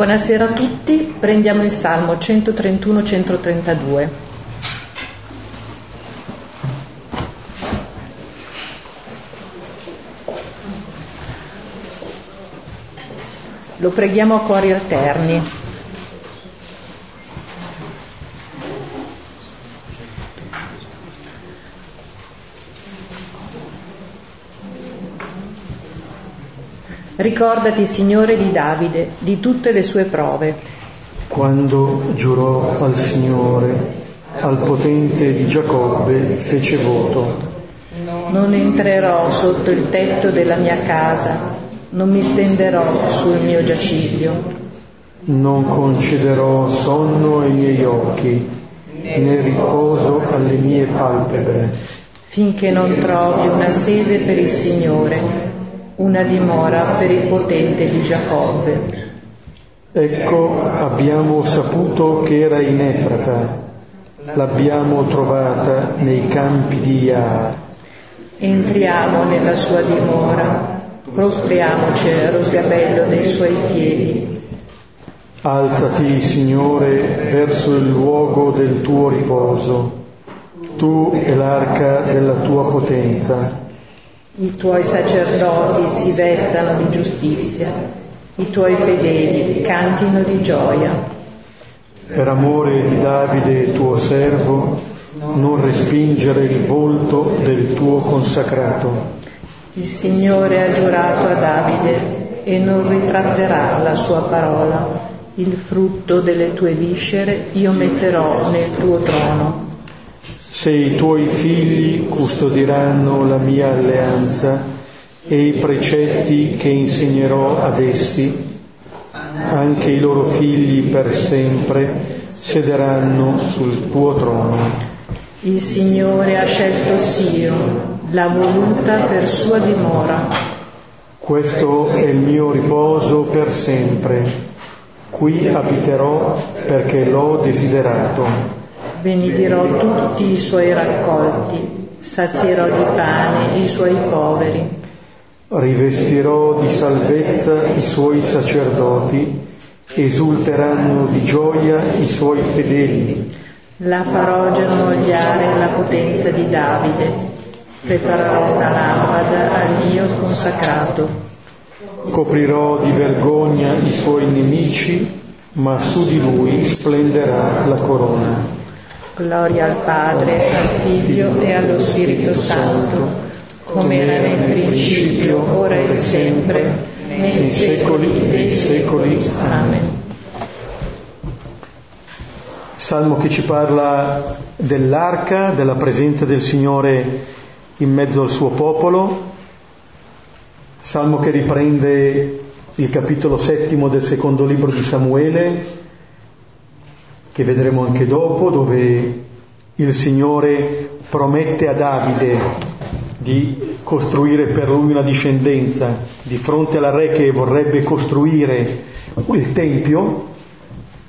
Buonasera a tutti, prendiamo il Salmo 131-132. Lo preghiamo a cuori alterni. Ricordati, Signore, di Davide, di tutte le sue prove. Quando giurò al Signore, al potente di Giacobbe, fece voto. Non entrerò sotto il tetto della mia casa, non mi stenderò sul mio giaciglio. Non concederò sonno ai miei occhi, né riposo alle mie palpebre. Finché non trovi una sede per il Signore, una dimora per il potente di Giacobbe. Ecco, abbiamo saputo che era in Efrata, l'abbiamo trovata nei campi di Iar. Entriamo nella sua dimora, prostriamoci allo sgabello dei suoi piedi. Alzati, Signore, verso il luogo del tuo riposo, tu e l'arca della tua potenza i tuoi sacerdoti si vestano di giustizia, i tuoi fedeli cantino di gioia. Per amore di Davide tuo servo, non respingere il volto del tuo consacrato. Il Signore ha giurato a Davide e non ritratterà la sua parola. Il frutto delle tue viscere io metterò nel tuo trono se i tuoi figli custodiranno la mia alleanza e i precetti che insegnerò ad essi, anche i loro figli per sempre sederanno sul tuo trono. Il Signore ha scelto Sio, l'ha voluta per sua dimora. Questo è il mio riposo per sempre. Qui abiterò perché l'ho desiderato benedirò tutti i suoi raccolti, sazierò di pane i suoi poveri. Rivestirò di salvezza i suoi sacerdoti, esulteranno di gioia i suoi fedeli. La farò germogliare la potenza di Davide, preparerò una lampada al mio sconsacrato. Coprirò di vergogna i suoi nemici, ma su di lui splenderà la corona. Gloria al Padre, al Figlio e allo Spirito Santo, come era nel principio, ora e sempre, nei secoli dei secoli. Amen. Salmo che ci parla dell'arca, della presenza del Signore in mezzo al suo popolo, salmo che riprende il capitolo settimo del secondo libro di Samuele, che vedremo anche dopo, dove il Signore promette a Davide di costruire per lui una discendenza di fronte alla re che vorrebbe costruire il Tempio,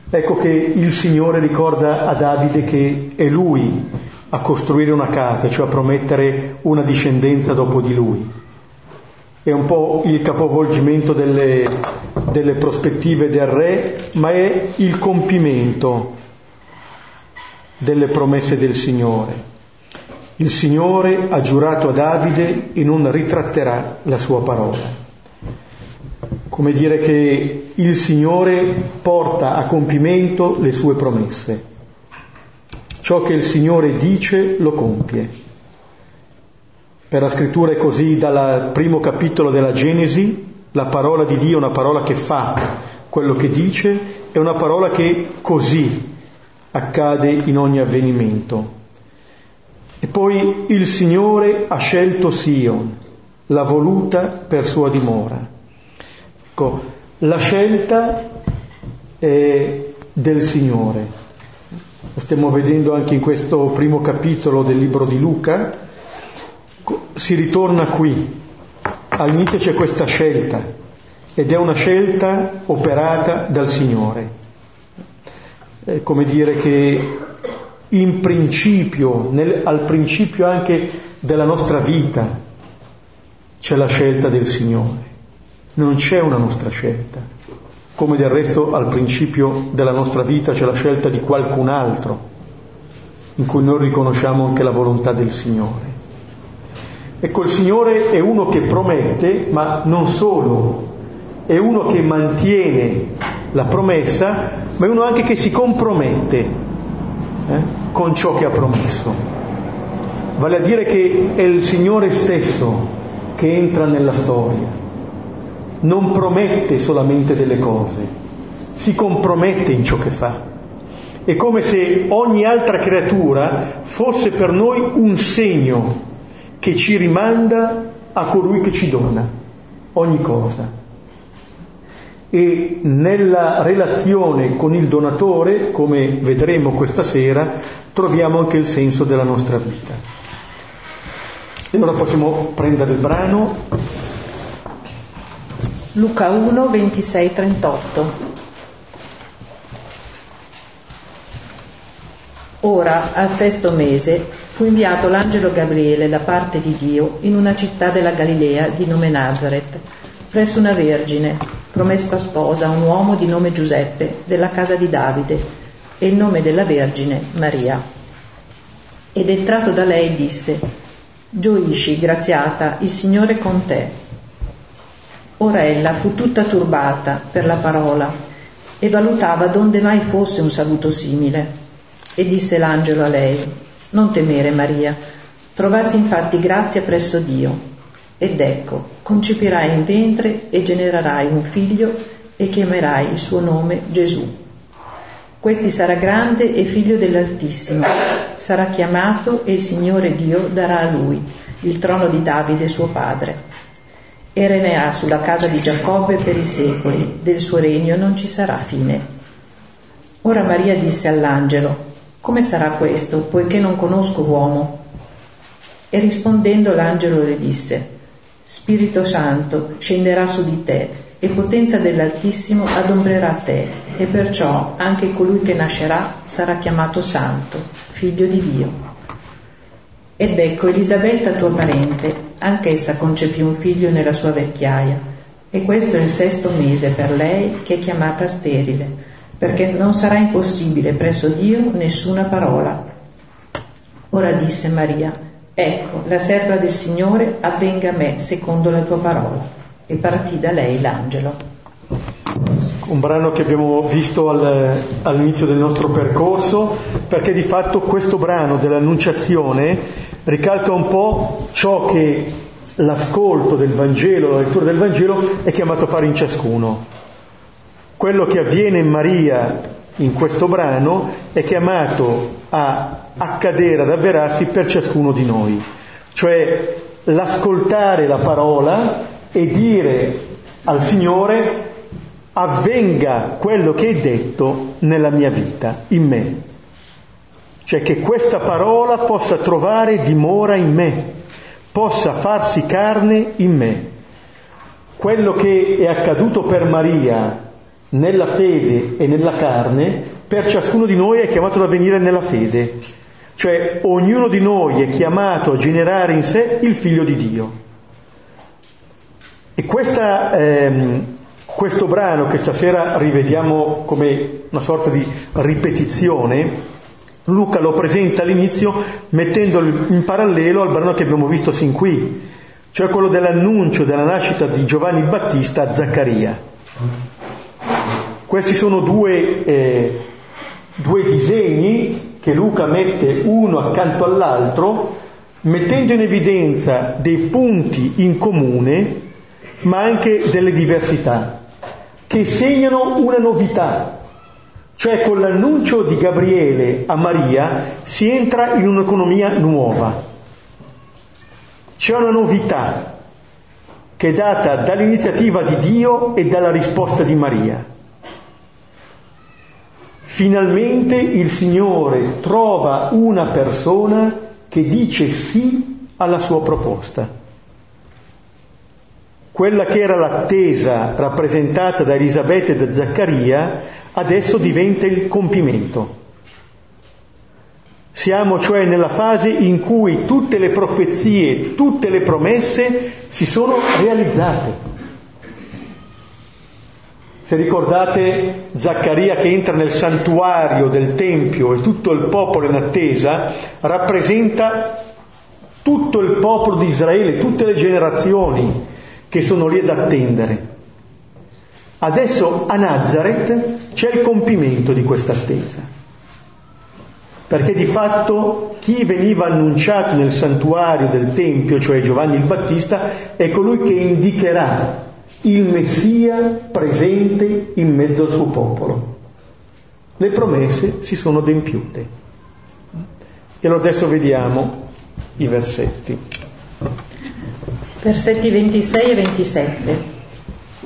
ecco che il Signore ricorda a Davide che è lui a costruire una casa, cioè a promettere una discendenza dopo di lui. È un po' il capovolgimento delle, delle prospettive del re, ma è il compimento delle promesse del Signore. Il Signore ha giurato a Davide e non ritratterà la sua parola. Come dire che il Signore porta a compimento le sue promesse. Ciò che il Signore dice lo compie. Per la scrittura è così dal primo capitolo della Genesi, la parola di Dio è una parola che fa quello che dice, è una parola che così accade in ogni avvenimento. E poi il Signore ha scelto Sion, l'ha voluta per sua dimora. Ecco, la scelta è del Signore. Lo stiamo vedendo anche in questo primo capitolo del libro di Luca. Si ritorna qui. All'inizio c'è questa scelta ed è una scelta operata dal Signore eh, come dire che in principio, nel, al principio anche della nostra vita c'è la scelta del Signore, non c'è una nostra scelta. come del resto al principio della nostra vita c'è la scelta di qualcun altro, in cui noi riconosciamo anche la volontà del Signore. Ecco, il Signore è uno che promette, ma non solo, è uno che mantiene la promessa, ma è uno anche che si compromette eh, con ciò che ha promesso. Vale a dire che è il Signore stesso che entra nella storia, non promette solamente delle cose, si compromette in ciò che fa. È come se ogni altra creatura fosse per noi un segno che ci rimanda a colui che ci dona ogni cosa. E nella relazione con il donatore, come vedremo questa sera, troviamo anche il senso della nostra vita. E ora possiamo prendere il brano. Luca 1, 26, 38. Ora, al sesto mese, fu inviato l'angelo Gabriele da parte di Dio in una città della Galilea di nome Nazareth, presso una vergine, promessa sposa a un uomo di nome Giuseppe, della casa di Davide, e il nome della vergine Maria. Ed entrato da lei disse, Gioisci, graziata, il Signore con te. Ora ella fu tutta turbata per la parola e valutava donde mai fosse un saluto simile e disse l'angelo a lei, non temere Maria, trovasti infatti grazia presso Dio. Ed ecco, concepirai in ventre e genererai un figlio e chiamerai il suo nome Gesù. Questi sarà grande e figlio dell'Altissimo, sarà chiamato e il Signore Dio darà a lui il trono di Davide suo padre. E regnerà sulla casa di Giacobbe per i secoli, del suo regno non ci sarà fine. Ora Maria disse all'angelo, come sarà questo, poiché non conosco uomo? E rispondendo l'angelo le disse, Spirito Santo scenderà su di te e potenza dell'Altissimo adombrerà te e perciò anche colui che nascerà sarà chiamato Santo, figlio di Dio. Ed ecco Elisabetta tua parente, anch'essa concepì un figlio nella sua vecchiaia, e questo è il sesto mese per lei che è chiamata sterile perché non sarà impossibile presso Dio nessuna parola. Ora disse Maria, ecco, la serva del Signore avvenga a me secondo la tua parola. E partì da lei l'angelo. Un brano che abbiamo visto al, all'inizio del nostro percorso, perché di fatto questo brano dell'Annunciazione ricalca un po' ciò che l'ascolto del Vangelo, la lettura del Vangelo è chiamato a fare in ciascuno quello che avviene in Maria in questo brano è chiamato a accadere, ad avverarsi per ciascuno di noi, cioè l'ascoltare la parola e dire al Signore avvenga quello che hai detto nella mia vita, in me. Cioè che questa parola possa trovare dimora in me, possa farsi carne in me. Quello che è accaduto per Maria nella fede e nella carne, per ciascuno di noi è chiamato ad avvenire nella fede. Cioè ognuno di noi è chiamato a generare in sé il figlio di Dio. E questa, ehm, questo brano che stasera rivediamo come una sorta di ripetizione, Luca lo presenta all'inizio mettendolo in parallelo al brano che abbiamo visto sin qui, cioè quello dell'annuncio della nascita di Giovanni Battista a Zaccaria. Questi sono due, eh, due disegni che Luca mette uno accanto all'altro, mettendo in evidenza dei punti in comune, ma anche delle diversità, che segnano una novità. Cioè con l'annuncio di Gabriele a Maria si entra in un'economia nuova. C'è una novità che è data dall'iniziativa di Dio e dalla risposta di Maria. Finalmente il Signore trova una persona che dice sì alla sua proposta. Quella che era l'attesa rappresentata da Elisabetta e da Zaccaria adesso diventa il compimento. Siamo cioè nella fase in cui tutte le profezie, tutte le promesse si sono realizzate. Se ricordate Zaccaria che entra nel santuario del Tempio e tutto il popolo in attesa, rappresenta tutto il popolo di Israele, tutte le generazioni che sono lì ad attendere. Adesso a Nazareth c'è il compimento di questa attesa, perché di fatto chi veniva annunciato nel santuario del Tempio, cioè Giovanni il Battista, è colui che indicherà il Messia presente in mezzo al suo popolo. Le promesse si sono adempiute. E allora adesso vediamo i versetti. Versetti 26 e 27.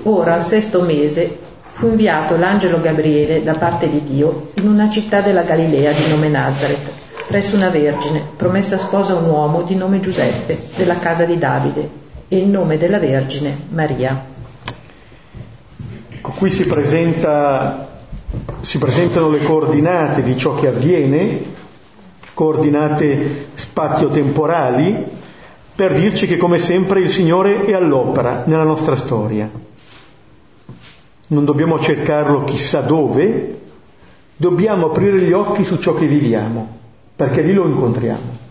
Ora, al sesto mese, fu inviato l'angelo Gabriele da parte di Dio in una città della Galilea di nome Nazareth, presso una vergine, promessa sposa a un uomo di nome Giuseppe, della casa di Davide, e il nome della vergine Maria. Ecco, qui si, presenta, si presentano le coordinate di ciò che avviene, coordinate spazio-temporali, per dirci che come sempre il Signore è all'opera nella nostra storia. Non dobbiamo cercarlo chissà dove, dobbiamo aprire gli occhi su ciò che viviamo, perché lì lo incontriamo.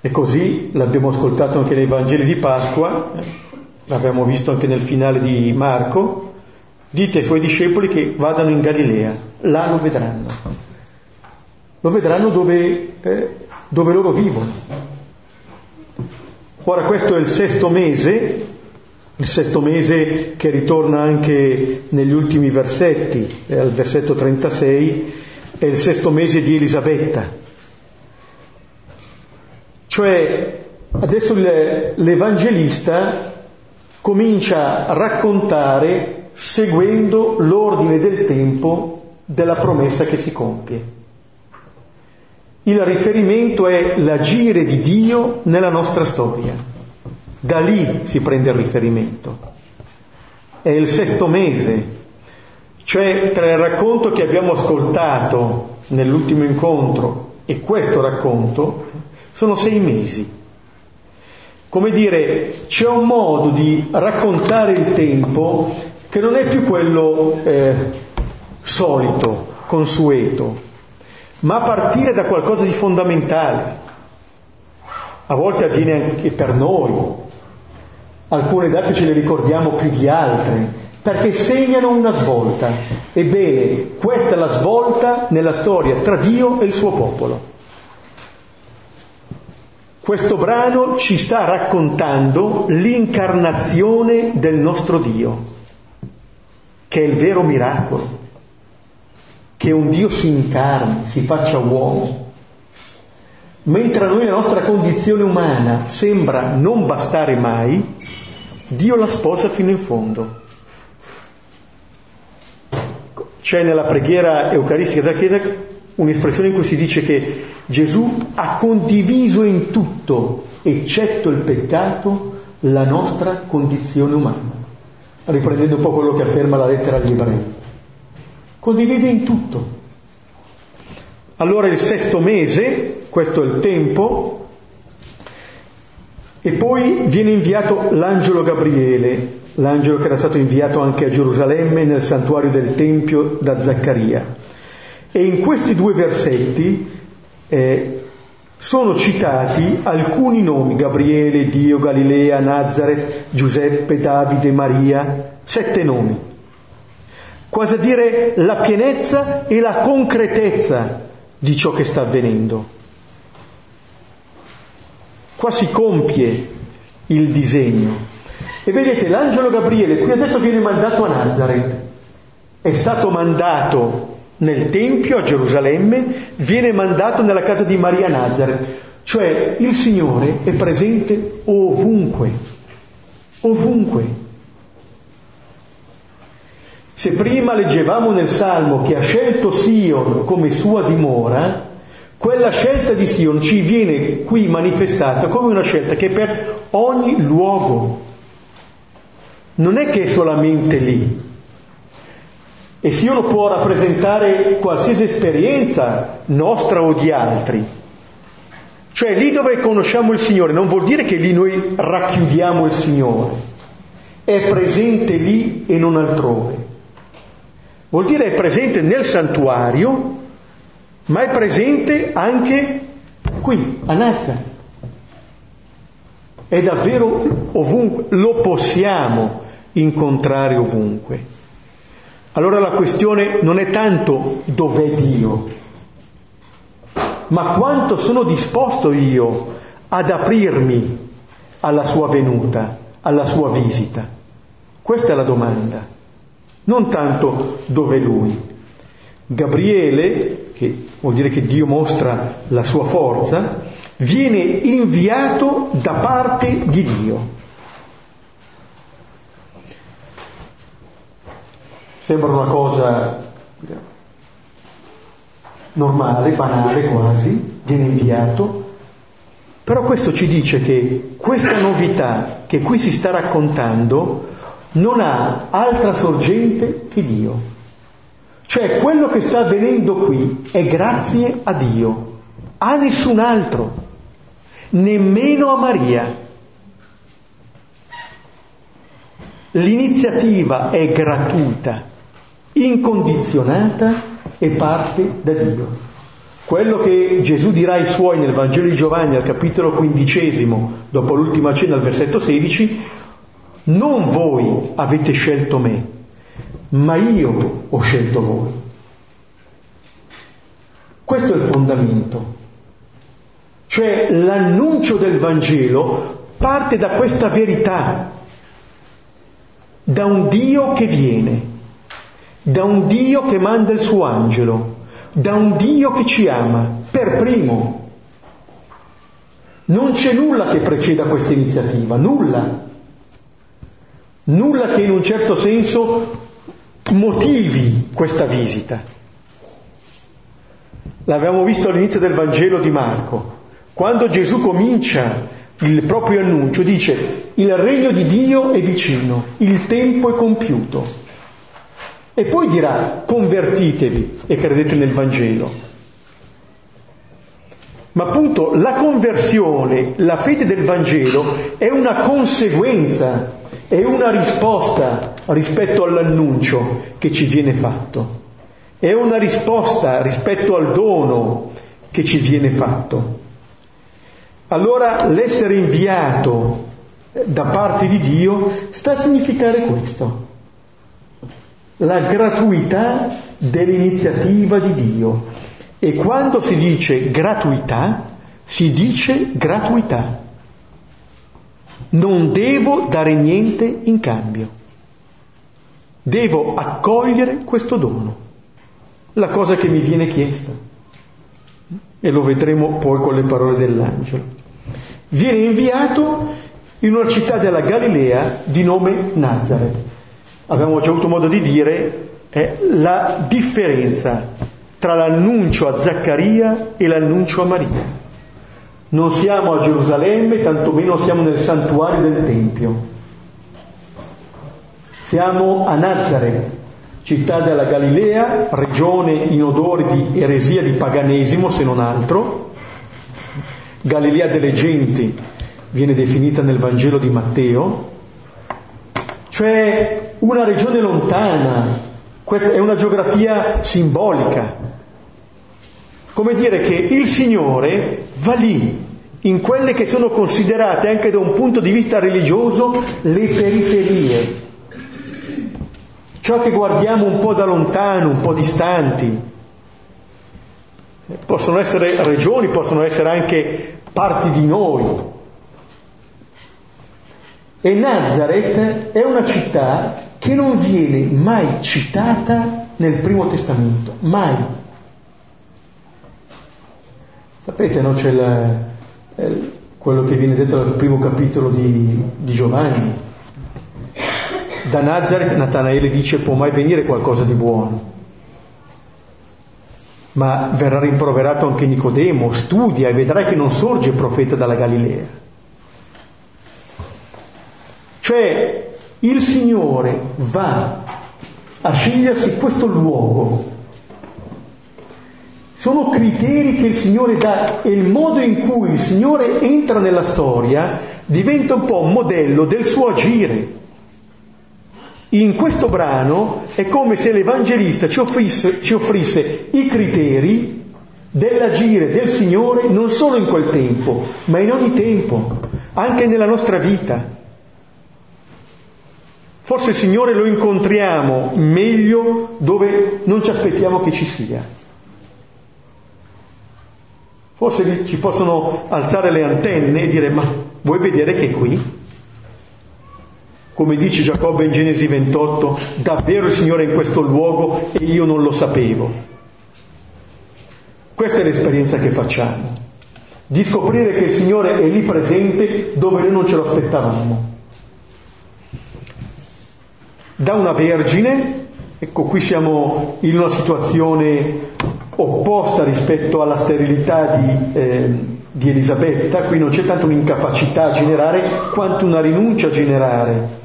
E così l'abbiamo ascoltato anche nei Vangeli di Pasqua, l'abbiamo visto anche nel finale di Marco, dite ai suoi discepoli che vadano in Galilea, là lo vedranno. Lo vedranno dove, eh, dove loro vivono. Ora questo è il sesto mese il sesto mese che ritorna anche negli ultimi versetti, eh, al versetto 36, è il sesto mese di Elisabetta. Cioè adesso l'Evangelista comincia a raccontare seguendo l'ordine del tempo della promessa che si compie. Il riferimento è l'agire di Dio nella nostra storia. Da lì si prende il riferimento. È il sesto mese, cioè tra il racconto che abbiamo ascoltato nell'ultimo incontro e questo racconto sono sei mesi. Come dire, c'è un modo di raccontare il tempo che non è più quello eh, solito, consueto, ma a partire da qualcosa di fondamentale. A volte avviene anche per noi, Alcune date ce le ricordiamo più di altre, perché segnano una svolta. Ebbene, questa è la svolta nella storia tra Dio e il suo popolo. Questo brano ci sta raccontando l'incarnazione del nostro Dio, che è il vero miracolo, che un Dio si incarni, si faccia uomo. Mentre a noi la nostra condizione umana sembra non bastare mai, Dio la sposa fino in fondo. C'è nella preghiera eucaristica della Chiesa un'espressione in cui si dice che Gesù ha condiviso in tutto, eccetto il peccato, la nostra condizione umana, riprendendo un po' quello che afferma la lettera agli ebrei. Condivide in tutto. Allora il sesto mese, questo è il tempo, e poi viene inviato l'angelo Gabriele, l'angelo che era stato inviato anche a Gerusalemme nel santuario del Tempio da Zaccaria. E in questi due versetti eh, sono citati alcuni nomi, Gabriele, Dio, Galilea, Nazareth, Giuseppe, Davide, Maria, sette nomi. Quasi a dire la pienezza e la concretezza di ciò che sta avvenendo. Qua si compie il disegno. E vedete, l'angelo Gabriele qui adesso viene mandato a Nazareth, è stato mandato nel Tempio a Gerusalemme, viene mandato nella casa di Maria Nazareth, cioè il Signore è presente ovunque, ovunque. Se prima leggevamo nel Salmo che ha scelto Sion come sua dimora, quella scelta di Sion ci viene qui manifestata come una scelta che è per ogni luogo. Non è che è solamente lì. E Sion può rappresentare qualsiasi esperienza nostra o di altri. Cioè lì dove conosciamo il Signore non vuol dire che lì noi racchiudiamo il Signore. è presente lì e non altrove. Vuol dire è presente nel santuario, ma è presente anche qui, a Nazareth. È davvero ovunque, lo possiamo incontrare ovunque. Allora la questione non è tanto dov'è Dio, ma quanto sono disposto io ad aprirmi alla sua venuta, alla sua visita. Questa è la domanda, non tanto dov'è lui. Gabriele, che vuol dire che Dio mostra la sua forza, viene inviato da parte di Dio. Sembra una cosa normale, banale quasi, viene inviato, però questo ci dice che questa novità che qui si sta raccontando non ha altra sorgente che Dio. Cioè quello che sta avvenendo qui è grazie a Dio, a nessun altro, nemmeno a Maria. L'iniziativa è gratuita incondizionata e parte da Dio. Quello che Gesù dirà ai suoi nel Vangelo di Giovanni al capitolo quindicesimo, dopo l'ultima cena al versetto 16, non voi avete scelto me, ma io ho scelto voi. Questo è il fondamento. Cioè l'annuncio del Vangelo parte da questa verità, da un Dio che viene da un Dio che manda il suo angelo, da un Dio che ci ama, per primo. Non c'è nulla che preceda questa iniziativa, nulla. Nulla che in un certo senso motivi questa visita. L'avevamo visto all'inizio del Vangelo di Marco. Quando Gesù comincia il proprio annuncio, dice il regno di Dio è vicino, il tempo è compiuto. E poi dirà convertitevi e credete nel Vangelo. Ma appunto la conversione, la fede del Vangelo è una conseguenza, è una risposta rispetto all'annuncio che ci viene fatto. È una risposta rispetto al dono che ci viene fatto. Allora l'essere inviato da parte di Dio sta a significare questo la gratuità dell'iniziativa di Dio. E quando si dice gratuità, si dice gratuità. Non devo dare niente in cambio. Devo accogliere questo dono, la cosa che mi viene chiesta. E lo vedremo poi con le parole dell'angelo. Viene inviato in una città della Galilea di nome Nazareth abbiamo già avuto modo di dire, è la differenza tra l'annuncio a Zaccaria e l'annuncio a Maria. Non siamo a Gerusalemme, tantomeno siamo nel santuario del Tempio. Siamo a Nazareth, città della Galilea, regione in odore di eresia di paganesimo, se non altro. Galilea delle genti viene definita nel Vangelo di Matteo, cioè una regione lontana, questa è una geografia simbolica. Come dire che il Signore va lì, in quelle che sono considerate anche da un punto di vista religioso le periferie, ciò che guardiamo un po' da lontano, un po' distanti. Possono essere regioni, possono essere anche parti di noi, e Nazareth è una città che non viene mai citata nel Primo Testamento, mai. Sapete, no? C'è la, eh, quello che viene detto nel primo capitolo di, di Giovanni. Da Nazareth Natanaele dice può mai venire qualcosa di buono. Ma verrà rimproverato anche Nicodemo, studia e vedrai che non sorge profeta dalla Galilea. Cioè il Signore va a scegliersi questo luogo. Sono criteri che il Signore dà e il modo in cui il Signore entra nella storia diventa un po' un modello del suo agire. In questo brano è come se l'Evangelista ci offrisse, ci offrisse i criteri dell'agire del Signore non solo in quel tempo, ma in ogni tempo, anche nella nostra vita. Forse il Signore lo incontriamo meglio dove non ci aspettiamo che ci sia. Forse ci possono alzare le antenne e dire ma vuoi vedere che qui? Come dice Giacobbe in Genesi 28, davvero il Signore è in questo luogo e io non lo sapevo. Questa è l'esperienza che facciamo, di scoprire che il Signore è lì presente dove noi non ce lo aspettavamo. Da una vergine, ecco qui siamo in una situazione opposta rispetto alla sterilità di, eh, di Elisabetta, qui non c'è tanto un'incapacità a generare quanto una rinuncia a generare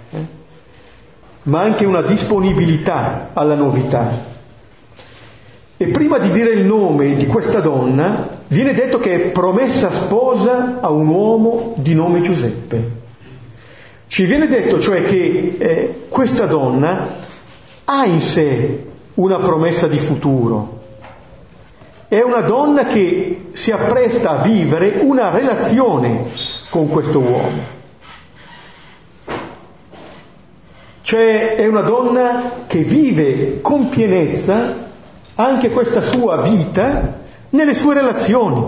ma anche una disponibilità alla novità. E prima di dire il nome di questa donna, viene detto che è promessa sposa a un uomo di nome Giuseppe. Ci viene detto cioè che eh, questa donna ha in sé una promessa di futuro. È una donna che si appresta a vivere una relazione con questo uomo. Cioè è una donna che vive con pienezza anche questa sua vita nelle sue relazioni.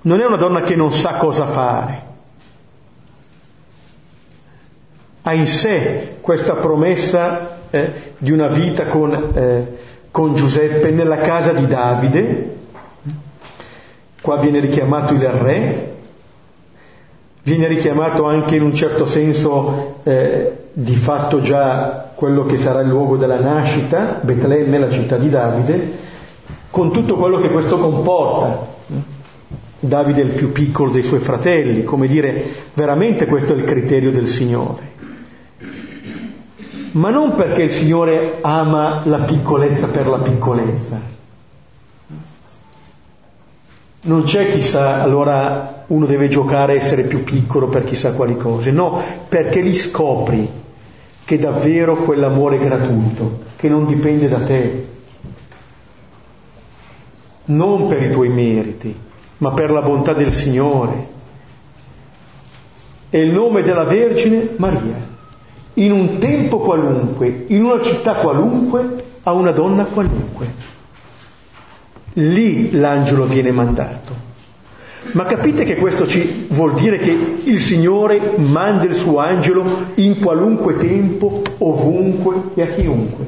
Non è una donna che non sa cosa fare. Ha in sé questa promessa eh, di una vita con, eh, con Giuseppe nella casa di Davide. Qua viene richiamato il re, Viene richiamato anche in un certo senso eh, di fatto già quello che sarà il luogo della nascita, Betlemme, la città di Davide, con tutto quello che questo comporta. Davide è il più piccolo dei suoi fratelli, come dire, veramente questo è il criterio del Signore. Ma non perché il Signore ama la piccolezza per la piccolezza. Non c'è chissà, allora uno deve giocare a essere più piccolo per chissà quali cose, no, perché li scopri che davvero quell'amore è gratuito, che non dipende da te, non per i tuoi meriti, ma per la bontà del Signore. E il nome della Vergine Maria, in un tempo qualunque, in una città qualunque, a una donna qualunque. Lì l'angelo viene mandato. Ma capite che questo ci vuol dire che il Signore manda il suo angelo in qualunque tempo, ovunque e a chiunque.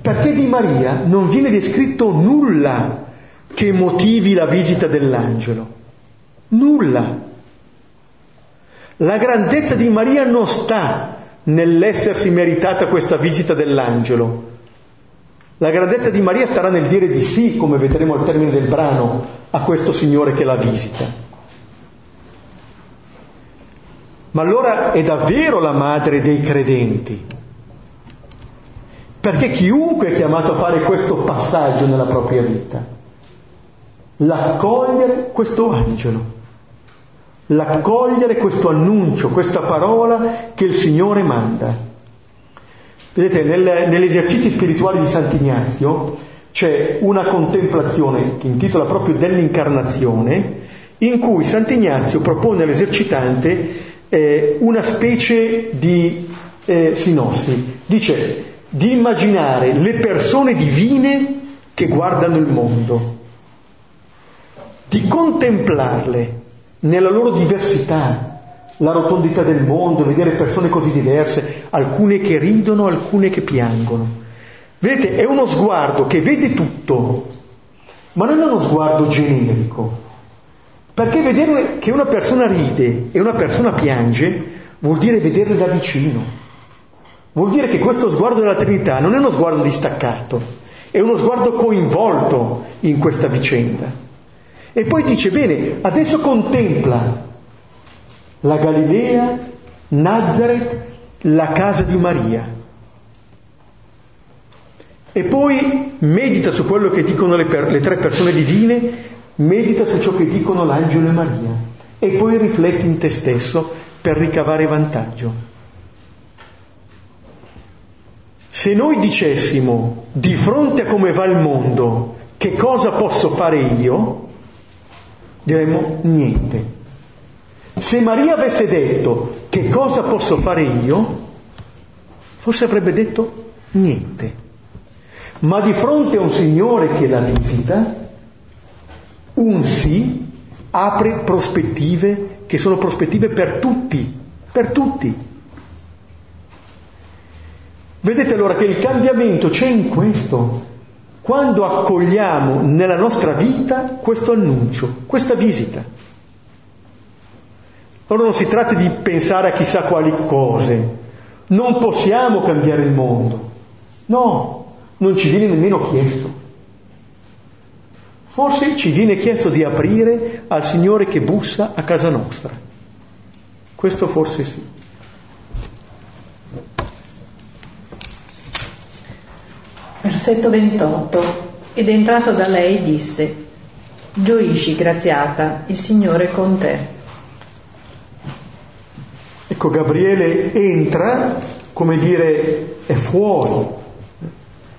Perché di Maria non viene descritto nulla che motivi la visita dell'angelo. Nulla. La grandezza di Maria non sta nell'essersi meritata questa visita dell'angelo, la grandezza di Maria starà nel dire di sì, come vedremo al termine del brano, a questo Signore che la visita. Ma allora è davvero la madre dei credenti, perché chiunque è chiamato a fare questo passaggio nella propria vita, l'accogliere questo angelo, l'accogliere questo annuncio, questa parola che il Signore manda. Vedete, nel, negli esercizi spirituali di Sant'Ignazio c'è una contemplazione che intitola proprio dell'incarnazione, in cui Sant'Ignazio propone all'esercitante eh, una specie di eh, sinossi. Dice di immaginare le persone divine che guardano il mondo, di contemplarle nella loro diversità, la rotondità del mondo, vedere persone così diverse, alcune che ridono, alcune che piangono. Vedete, è uno sguardo che vede tutto, ma non è uno sguardo generico. Perché vedere che una persona ride e una persona piange vuol dire vederle da vicino. Vuol dire che questo sguardo della Trinità non è uno sguardo distaccato, è uno sguardo coinvolto in questa vicenda. E poi dice, bene, adesso contempla la Galilea, Nazareth, la casa di Maria. E poi medita su quello che dicono le, per, le tre persone divine, medita su ciò che dicono l'angelo e Maria. E poi rifletti in te stesso per ricavare vantaggio. Se noi dicessimo di fronte a come va il mondo che cosa posso fare io, diremmo niente. Se Maria avesse detto che cosa posso fare io, forse avrebbe detto niente. Ma di fronte a un Signore che la visita, un sì apre prospettive che sono prospettive per tutti, per tutti. Vedete allora che il cambiamento c'è in questo, quando accogliamo nella nostra vita questo annuncio, questa visita. Allora non si tratta di pensare a chissà quali cose, non possiamo cambiare il mondo, no, non ci viene nemmeno chiesto. Forse ci viene chiesto di aprire al Signore che bussa a casa nostra. Questo forse sì. Versetto 28. Ed entrato da lei disse, Gioisci, graziata, il Signore è con te. Ecco, Gabriele entra, come dire, è fuori,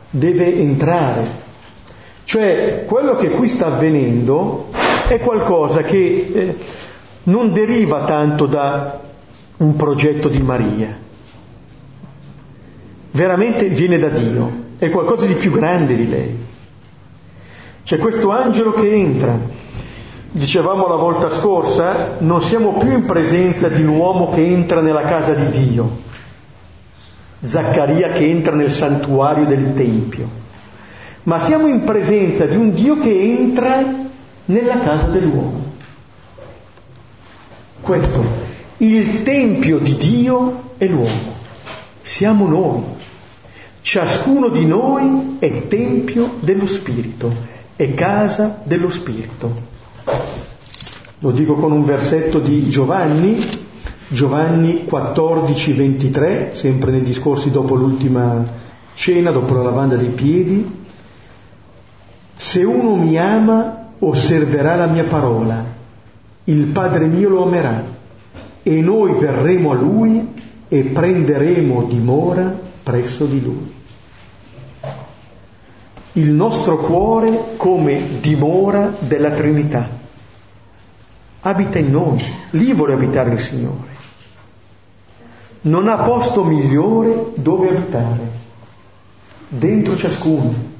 deve entrare, cioè quello che qui sta avvenendo è qualcosa che eh, non deriva tanto da un progetto di Maria, veramente viene da Dio, è qualcosa di più grande di lei. C'è questo angelo che entra. Dicevamo la volta scorsa, non siamo più in presenza di un uomo che entra nella casa di Dio, Zaccaria che entra nel santuario del Tempio ma siamo in presenza di un Dio che entra nella casa dell'uomo. Questo, il tempio di Dio è l'uomo, siamo noi. Ciascuno di noi è tempio dello Spirito, è casa dello Spirito. Lo dico con un versetto di Giovanni, Giovanni 14, 23, sempre nei discorsi dopo l'ultima cena, dopo la lavanda dei piedi, se uno mi ama, osserverà la mia parola, il Padre mio lo amerà e noi verremo a lui e prenderemo dimora presso di lui. Il nostro cuore come dimora della Trinità. Abita in noi, lì vuole abitare il Signore. Non ha posto migliore dove abitare, dentro ciascuno.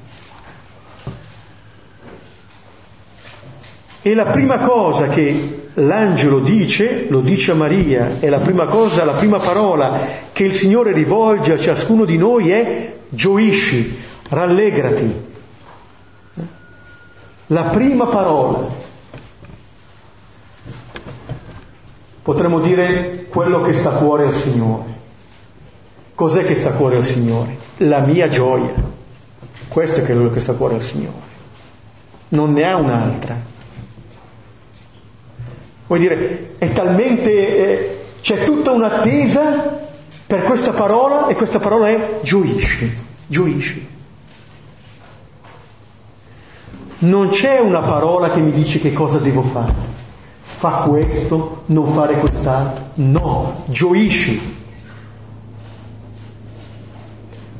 E la prima cosa che l'angelo dice, lo dice a Maria, è la prima cosa, la prima parola che il Signore rivolge a ciascuno di noi è gioisci, rallegrati. La prima parola. Potremmo dire quello che sta a cuore al Signore. Cos'è che sta a cuore al Signore? La mia gioia. Questo è quello che sta a cuore al Signore. Non ne ha un'altra. Vuol dire, è talmente, eh, c'è tutta un'attesa per questa parola e questa parola è gioisci, gioisci. Non c'è una parola che mi dice che cosa devo fare. Fa questo, non fare quest'altro. No, gioisci.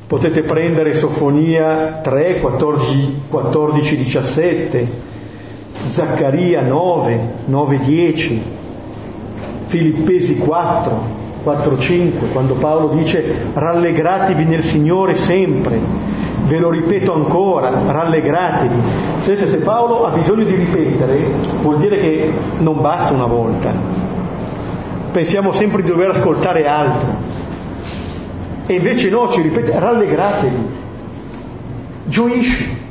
Potete prendere Sofonia 3, 14, 14 17 Zaccaria 9, 9, 10, Filippesi 4, 4, 5, quando Paolo dice rallegratevi nel Signore sempre, ve lo ripeto ancora, rallegratevi. Vedete, se Paolo ha bisogno di ripetere, vuol dire che non basta una volta. Pensiamo sempre di dover ascoltare altro. E invece no, ci ripete, rallegratevi, gioisci.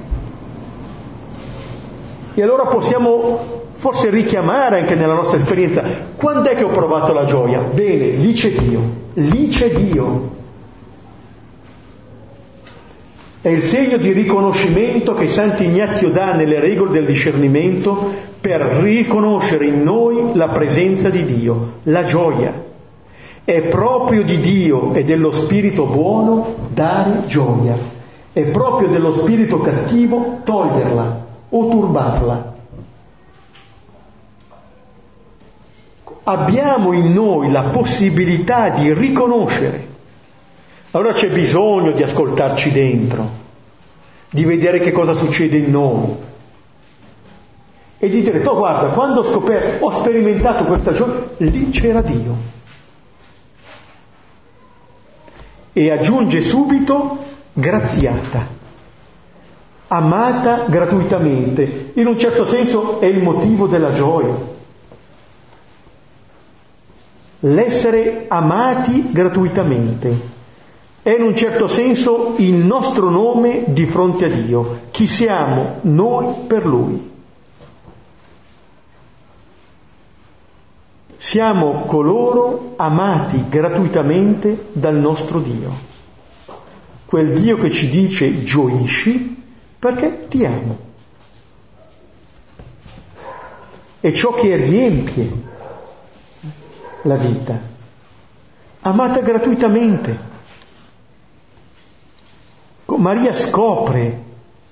E allora possiamo forse richiamare anche nella nostra esperienza, quando è che ho provato la gioia? Bene, lì c'è Dio, lì c'è Dio. È il segno di riconoscimento che Sant'Ignazio dà nelle regole del discernimento per riconoscere in noi la presenza di Dio, la gioia. È proprio di Dio e dello Spirito buono dare gioia, è proprio dello Spirito cattivo toglierla o turbarla. abbiamo in noi la possibilità di riconoscere. Allora c'è bisogno di ascoltarci dentro, di vedere che cosa succede in noi e di dire, oh guarda, quando ho scoperto, ho sperimentato questa gioia, lì c'era Dio. E aggiunge subito graziata, amata gratuitamente, in un certo senso è il motivo della gioia l'essere amati gratuitamente. È in un certo senso il nostro nome di fronte a Dio, chi siamo noi per Lui. Siamo coloro amati gratuitamente dal nostro Dio. Quel Dio che ci dice gioisci perché ti amo. È ciò che riempie la vita, amata gratuitamente. Maria scopre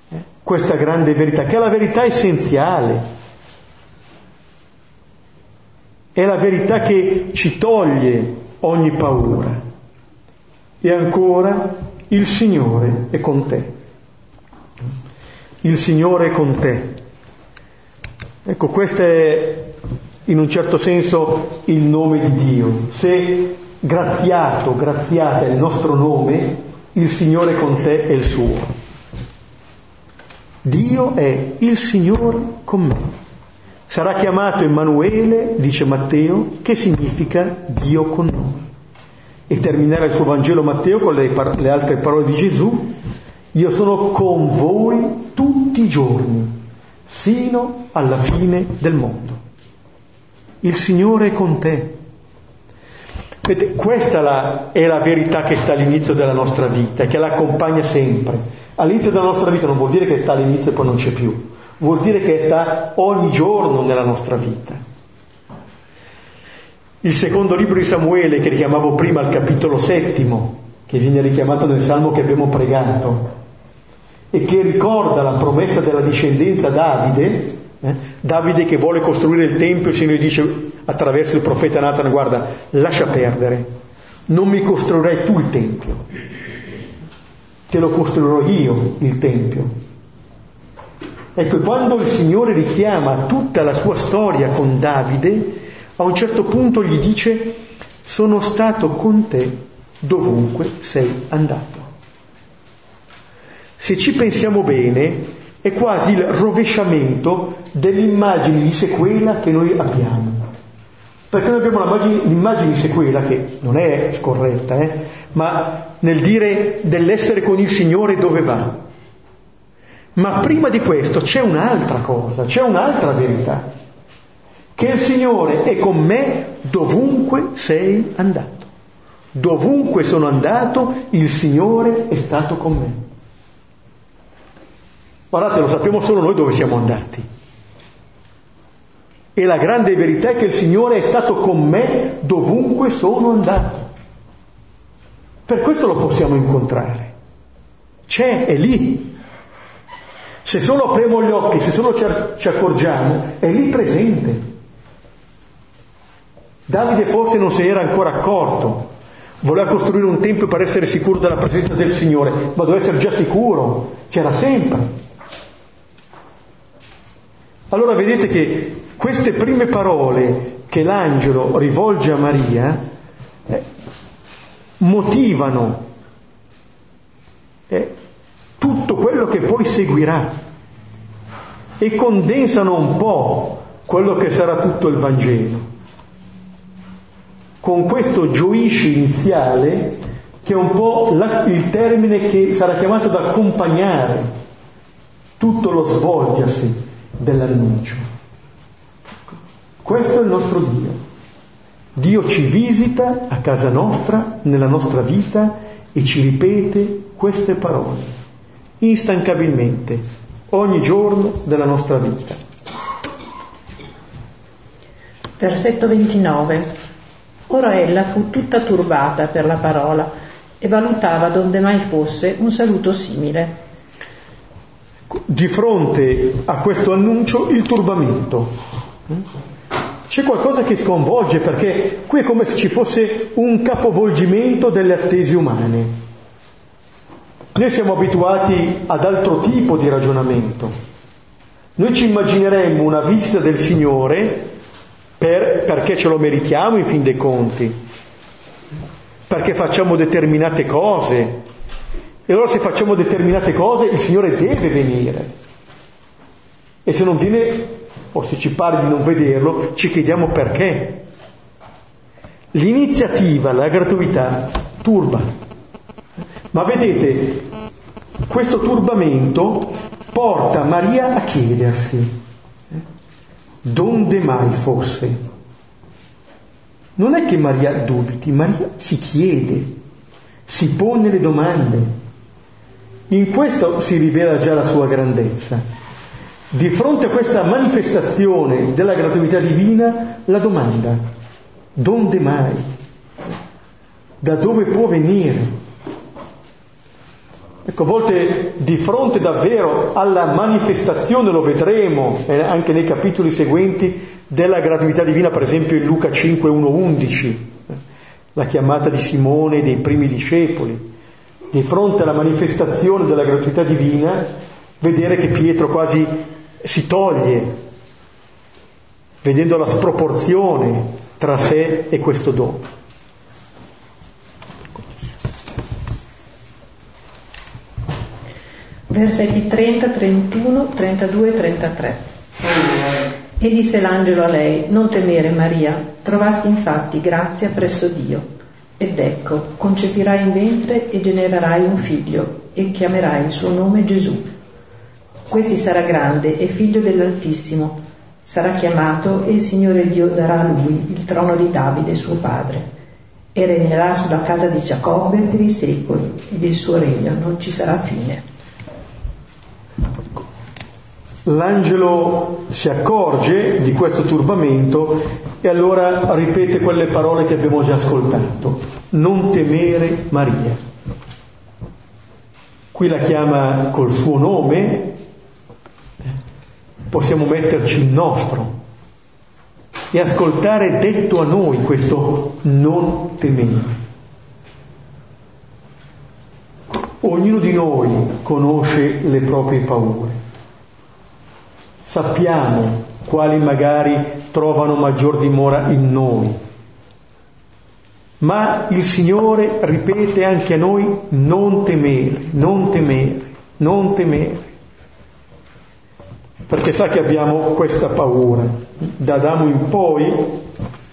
eh, questa grande verità, che è la verità essenziale, è la verità che ci toglie ogni paura. E ancora, il Signore è con te. Il Signore è con te. Ecco, questa è in un certo senso il nome di Dio. Se graziato, graziata è il nostro nome, il Signore con te è il suo. Dio è il Signore con me. Sarà chiamato Emanuele, dice Matteo, che significa Dio con noi. E terminerà il suo Vangelo Matteo con le, par- le altre parole di Gesù. Io sono con voi tutti i giorni, sino alla fine del mondo il Signore è con te. Questa è la verità che sta all'inizio della nostra vita, che la accompagna sempre. All'inizio della nostra vita non vuol dire che sta all'inizio e poi non c'è più, vuol dire che sta ogni giorno nella nostra vita. Il secondo libro di Samuele, che richiamavo prima al capitolo settimo, che viene richiamato nel salmo che abbiamo pregato, e che ricorda la promessa della discendenza Davide, eh? Davide che vuole costruire il Tempio, il Signore dice attraverso il profeta Nathan, guarda, lascia perdere, non mi costruirai tu il Tempio, te lo costruirò io il Tempio. Ecco, quando il Signore richiama tutta la sua storia con Davide, a un certo punto gli dice, sono stato con te dovunque sei andato. Se ci pensiamo bene, è quasi il rovesciamento dell'immagine di sequela che noi abbiamo. Perché noi abbiamo l'immagine di sequela che non è scorretta, eh, ma nel dire dell'essere con il Signore dove va. Ma prima di questo c'è un'altra cosa, c'è un'altra verità, che il Signore è con me dovunque sei andato. Dovunque sono andato, il Signore è stato con me. Guardate, lo sappiamo solo noi dove siamo andati. E la grande verità è che il Signore è stato con me dovunque sono andato. Per questo lo possiamo incontrare. C'è, è lì. Se solo apriamo gli occhi, se solo ci accorgiamo, è lì presente. Davide forse non se ne era ancora accorto, voleva costruire un tempio per essere sicuro della presenza del Signore, ma doveva essere già sicuro, c'era sempre. Allora vedete che queste prime parole che l'angelo rivolge a Maria eh, motivano eh, tutto quello che poi seguirà e condensano un po' quello che sarà tutto il Vangelo. Con questo gioisci iniziale, che è un po' la, il termine che sarà chiamato ad accompagnare tutto lo svolgersi dell'annuncio. Questo è il nostro Dio. Dio ci visita a casa nostra, nella nostra vita e ci ripete queste parole, instancabilmente, ogni giorno della nostra vita. Versetto 29. Ora ella fu tutta turbata per la parola e valutava donde mai fosse un saluto simile di fronte a questo annuncio il turbamento. c'è qualcosa che sconvolge perché qui è come se ci fosse un capovolgimento delle attese umane. Noi siamo abituati ad altro tipo di ragionamento. Noi ci immagineremmo una visita del Signore per, perché ce lo meritiamo in fin dei conti, perché facciamo determinate cose. E allora se facciamo determinate cose il Signore deve venire. E se non viene, o se ci pare di non vederlo, ci chiediamo perché. L'iniziativa, la gratuità, turba. Ma vedete, questo turbamento porta Maria a chiedersi, donde mai fosse. Non è che Maria dubiti, Maria si chiede, si pone le domande. In questo si rivela già la sua grandezza. Di fronte a questa manifestazione della gratuità divina, la domanda, donde mai? Da dove può venire? Ecco, a volte di fronte davvero alla manifestazione, lo vedremo eh, anche nei capitoli seguenti, della gratuità divina, per esempio in Luca 5, 1, 11, la chiamata di Simone e dei primi discepoli. Di fronte alla manifestazione della gratuità divina, vedere che Pietro quasi si toglie, vedendo la sproporzione tra sé e questo dono. versetti 30, 31, 32 e 33. E disse l'angelo a lei, non temere Maria, trovasti infatti grazia presso Dio. Ed ecco, concepirai in ventre e genererai un figlio, e chiamerai il suo nome Gesù. Questi sarà grande e figlio dell'Altissimo. Sarà chiamato e il Signore Dio darà a lui il trono di Davide suo padre. E regnerà sulla casa di Giacobbe per i secoli, ed il suo regno non ci sarà fine. L'angelo si accorge di questo turbamento e allora ripete quelle parole che abbiamo già ascoltato. Non temere Maria. Qui la chiama col suo nome, possiamo metterci il nostro e ascoltare detto a noi questo non temere. Ognuno di noi conosce le proprie paure sappiamo quali magari trovano maggior dimora in noi. Ma il Signore ripete anche a noi non temere, non temere, non temere. Perché sa che abbiamo questa paura. Da Adamo in poi,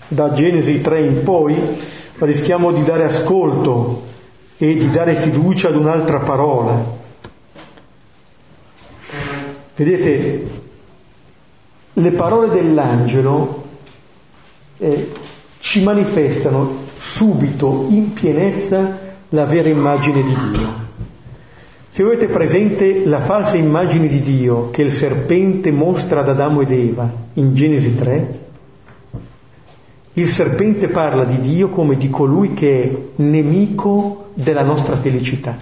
da Genesi 3 in poi, rischiamo di dare ascolto e di dare fiducia ad un'altra parola. Vedete, le parole dell'angelo eh, ci manifestano subito in pienezza la vera immagine di Dio. Se avete presente la falsa immagine di Dio che il serpente mostra ad Adamo ed Eva in Genesi 3, il serpente parla di Dio come di colui che è nemico della nostra felicità,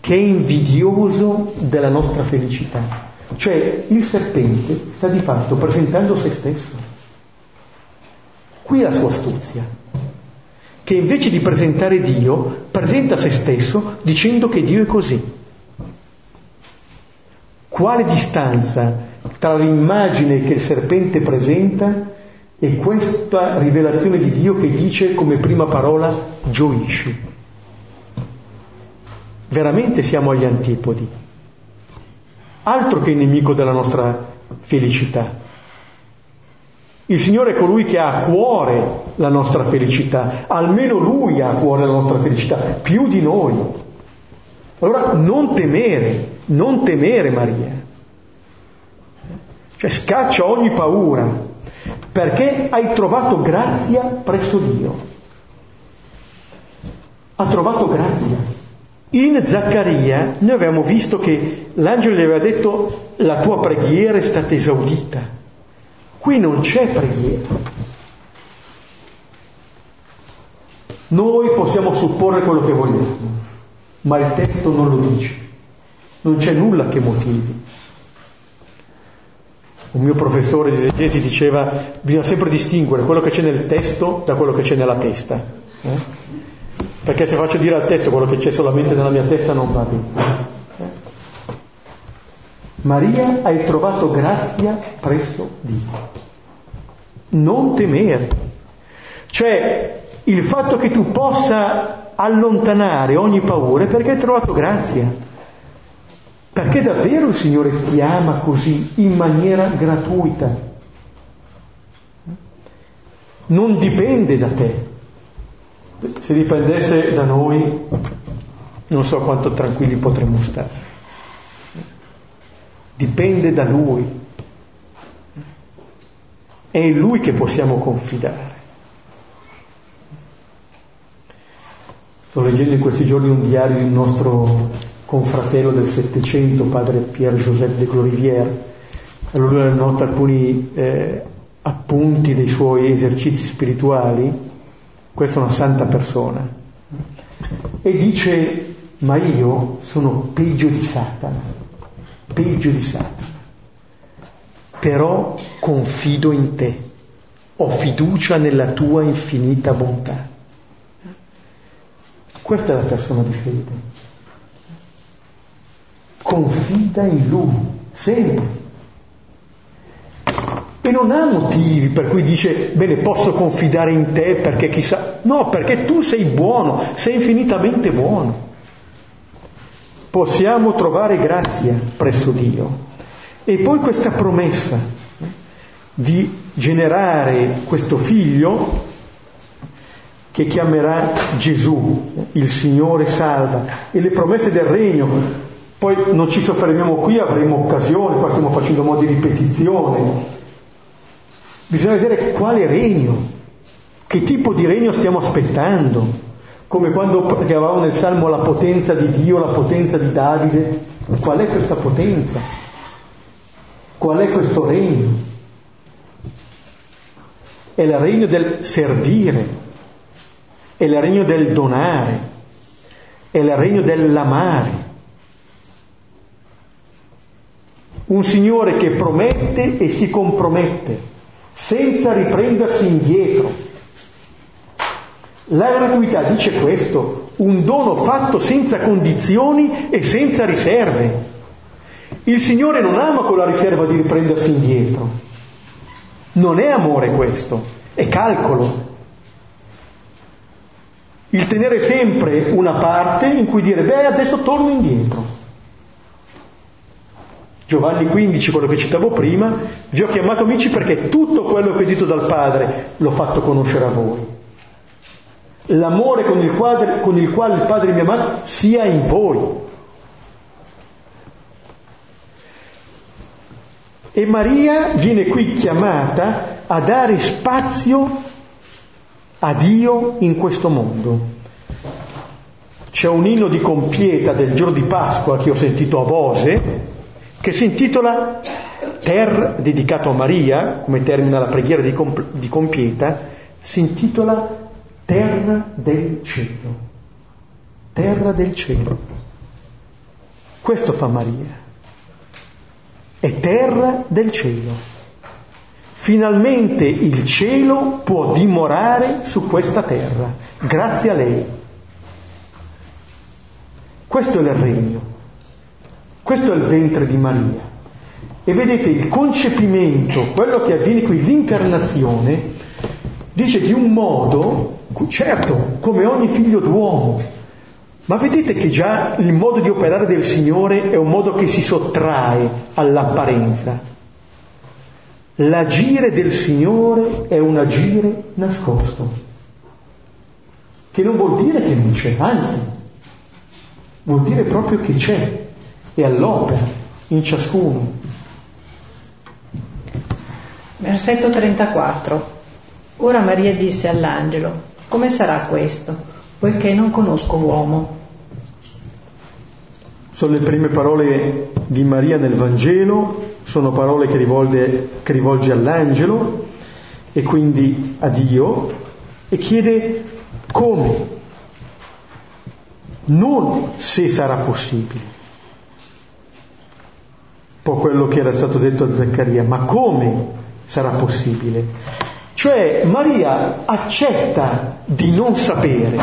che è invidioso della nostra felicità. Cioè il serpente sta di fatto presentando se stesso. Qui è la sua astuzia, che invece di presentare Dio, presenta se stesso dicendo che Dio è così. Quale distanza tra l'immagine che il serpente presenta e questa rivelazione di Dio che dice come prima parola gioisci? Veramente siamo agli antipodi altro che nemico della nostra felicità. Il Signore è colui che ha a cuore la nostra felicità, almeno Lui ha a cuore la nostra felicità, più di noi. Allora non temere, non temere Maria. Cioè scaccia ogni paura, perché hai trovato grazia presso Dio. Ha trovato grazia. In Zaccaria noi abbiamo visto che l'angelo gli aveva detto la tua preghiera è stata esaudita. Qui non c'è preghiera. Noi possiamo supporre quello che vogliamo, ma il testo non lo dice. Non c'è nulla che motivi. Un mio professore di esegeti diceva bisogna sempre distinguere quello che c'è nel testo da quello che c'è nella testa. Eh? Perché se faccio dire al testo quello che c'è solamente nella mia testa non va bene. Maria, hai trovato grazia presso Dio. Non temere. Cioè, il fatto che tu possa allontanare ogni paura è perché hai trovato grazia. Perché davvero il Signore ti ama così, in maniera gratuita. Non dipende da te. Se dipendesse da noi, non so quanto tranquilli potremmo stare. Dipende da Lui. È in Lui che possiamo confidare. Sto leggendo in questi giorni un diario di un nostro confratello del Settecento, padre Pierre-Joseph de Glorivière. Allora lui nota alcuni eh, appunti dei suoi esercizi spirituali, questa è una santa persona, e dice, ma io sono peggio di Satana, peggio di Satana, però confido in te, ho fiducia nella tua infinita bontà. Questa è la persona di fede confida in Lui, sempre. E non ha motivi per cui dice, bene, posso confidare in te perché chissà... No, perché tu sei buono, sei infinitamente buono. Possiamo trovare grazia presso Dio. E poi questa promessa di generare questo figlio che chiamerà Gesù, il Signore salva, e le promesse del regno poi non ci soffermiamo qui, avremo occasione, qua stiamo facendo un po' di ripetizione. Bisogna vedere quale regno, che tipo di regno stiamo aspettando, come quando pregavamo nel Salmo la potenza di Dio, la potenza di Davide. Qual è questa potenza? Qual è questo regno? È il regno del servire, è il regno del donare, è il regno dell'amare Un Signore che promette e si compromette, senza riprendersi indietro. La gratuità dice questo, un dono fatto senza condizioni e senza riserve. Il Signore non ama con la riserva di riprendersi indietro. Non è amore questo, è calcolo. Il tenere sempre una parte in cui dire, beh, adesso torno indietro. Giovanni 15, quello che citavo prima, vi ho chiamato amici perché tutto quello che ho detto dal Padre l'ho fatto conoscere a voi. L'amore con il, quadre, con il quale il Padre mi ha amato sia in voi. E Maria viene qui chiamata a dare spazio a Dio in questo mondo. C'è un inno di compieta del giorno di Pasqua che ho sentito a Bose, che si intitola Per, dedicato a Maria, come termina la preghiera di, comp- di compieta, si intitola Terra del cielo. Terra del cielo. Questo fa Maria. È terra del cielo. Finalmente il cielo può dimorare su questa terra, grazie a lei. Questo è il regno. Questo è il ventre di Maria. E vedete il concepimento, quello che avviene qui, l'incarnazione, dice di un modo, certo, come ogni figlio d'uomo, ma vedete che già il modo di operare del Signore è un modo che si sottrae all'apparenza. L'agire del Signore è un agire nascosto, che non vuol dire che non c'è, anzi, vuol dire proprio che c'è e all'opera in ciascuno. Versetto 34. Ora Maria disse all'angelo, come sarà questo, poiché non conosco uomo? Sono le prime parole di Maria nel Vangelo, sono parole che rivolge, che rivolge all'angelo e quindi a Dio e chiede come, non se sarà possibile. Po' quello che era stato detto a Zaccaria, ma come sarà possibile? Cioè Maria accetta di non sapere,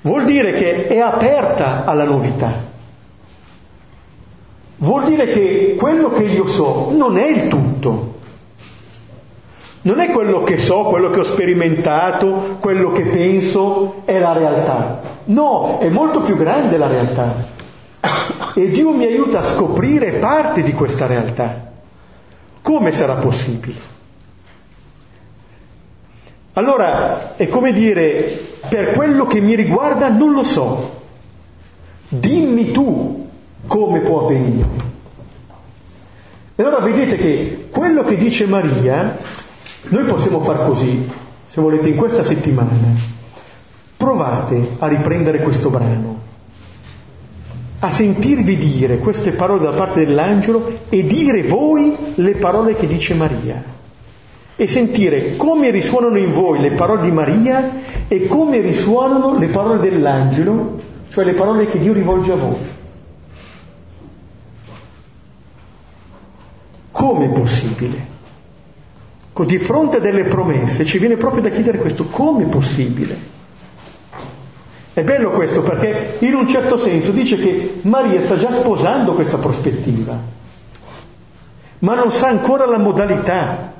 vuol dire che è aperta alla novità, vuol dire che quello che io so non è il tutto, non è quello che so, quello che ho sperimentato, quello che penso, è la realtà. No, è molto più grande la realtà. E Dio mi aiuta a scoprire parte di questa realtà. Come sarà possibile? Allora, è come dire, per quello che mi riguarda non lo so. Dimmi tu come può avvenire. E allora vedete che quello che dice Maria, noi possiamo far così, se volete, in questa settimana. Provate a riprendere questo brano a sentirvi dire queste parole da parte dell'angelo e dire voi le parole che dice Maria e sentire come risuonano in voi le parole di Maria e come risuonano le parole dell'angelo, cioè le parole che Dio rivolge a voi. Come è possibile? Di fronte a delle promesse ci viene proprio da chiedere questo, come è possibile? È bello questo perché in un certo senso dice che Maria sta già sposando questa prospettiva, ma non sa ancora la modalità.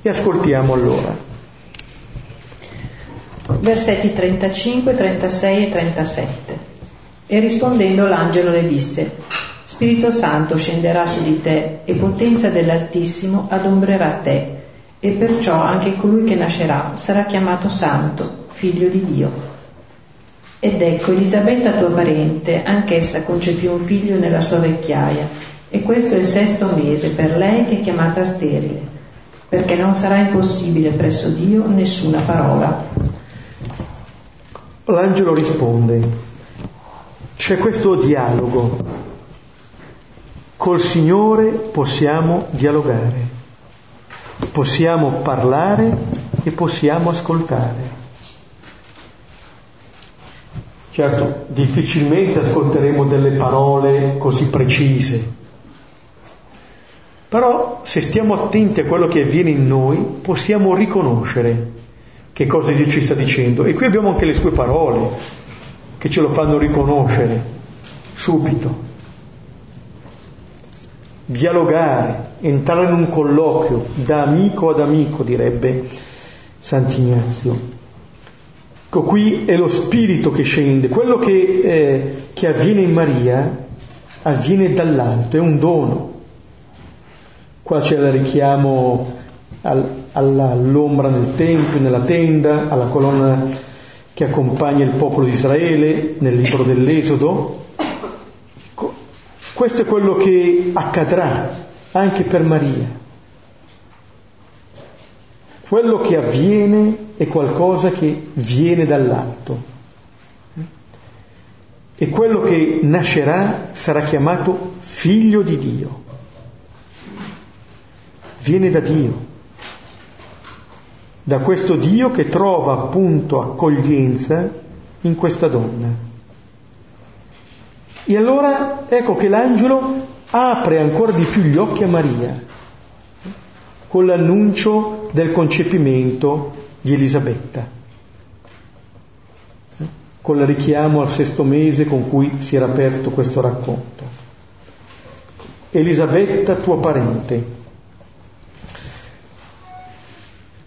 E ascoltiamo allora. Versetti 35, 36 e 37. E rispondendo l'angelo le disse, Spirito Santo scenderà su di te e potenza dell'Altissimo adombrerà te, e perciò anche colui che nascerà sarà chiamato Santo figlio di Dio. Ed ecco Elisabetta tua parente, anch'essa concepì un figlio nella sua vecchiaia, e questo è il sesto mese per lei che è chiamata sterile, perché non sarà impossibile presso Dio nessuna parola. L'angelo risponde, c'è questo dialogo, col Signore possiamo dialogare, possiamo parlare e possiamo ascoltare. Certo, difficilmente ascolteremo delle parole così precise, però se stiamo attenti a quello che avviene in noi possiamo riconoscere che cosa Dio ci sta dicendo. E qui abbiamo anche le sue parole che ce lo fanno riconoscere subito. Dialogare, entrare in un colloquio da amico ad amico, direbbe Sant'Ignazio. Ecco, qui è lo spirito che scende, quello che, eh, che avviene in Maria avviene dall'alto, è un dono. Qua c'è il richiamo al, all'ombra nel Tempio, nella tenda, alla colonna che accompagna il popolo di Israele nel libro dell'Esodo. Questo è quello che accadrà anche per Maria. Quello che avviene è qualcosa che viene dall'alto. E quello che nascerà sarà chiamato figlio di Dio. Viene da Dio. Da questo Dio che trova appunto accoglienza in questa donna. E allora ecco che l'angelo apre ancora di più gli occhi a Maria con l'annuncio del concepimento di Elisabetta, con il richiamo al sesto mese con cui si era aperto questo racconto. Elisabetta, tua parente,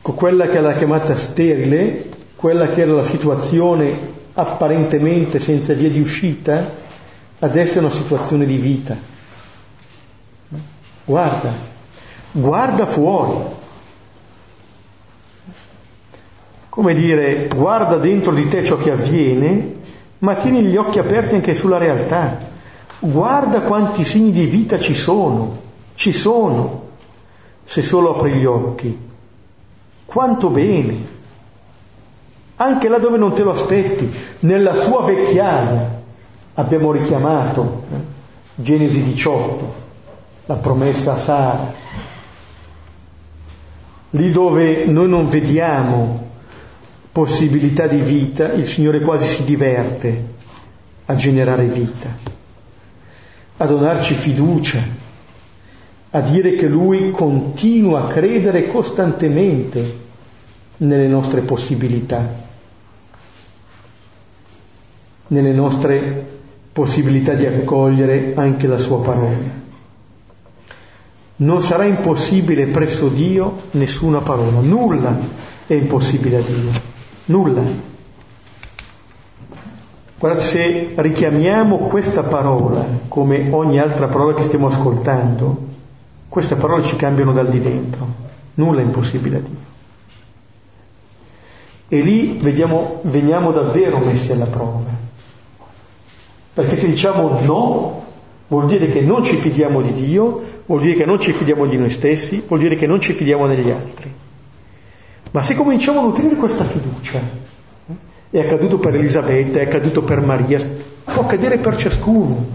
quella che era chiamata sterile, quella che era la situazione apparentemente senza via di uscita, adesso è una situazione di vita. Guarda, guarda fuori. Come dire, guarda dentro di te ciò che avviene, ma tieni gli occhi aperti anche sulla realtà. Guarda quanti segni di vita ci sono, ci sono, se solo apri gli occhi. Quanto bene. Anche là dove non te lo aspetti, nella sua vecchiaia, abbiamo richiamato eh? Genesi 18, la promessa a Sara, Lì dove noi non vediamo possibilità di vita, il Signore quasi si diverte a generare vita. a donarci fiducia, a dire che Lui continua a credere costantemente nelle nostre possibilità, nelle nostre possibilità di accogliere anche la Sua parola. Non sarà impossibile presso Dio nessuna parola, nulla è impossibile a Dio, nulla. Guardate, se richiamiamo questa parola come ogni altra parola che stiamo ascoltando, queste parole ci cambiano dal di dentro, nulla è impossibile a Dio. E lì vediamo, veniamo davvero messi alla prova. Perché se diciamo no, vuol dire che non ci fidiamo di Dio, vuol dire che non ci fidiamo di noi stessi, vuol dire che non ci fidiamo degli altri. Ma se cominciamo a nutrire questa fiducia, è accaduto per Elisabetta, è accaduto per Maria, può accadere per ciascuno,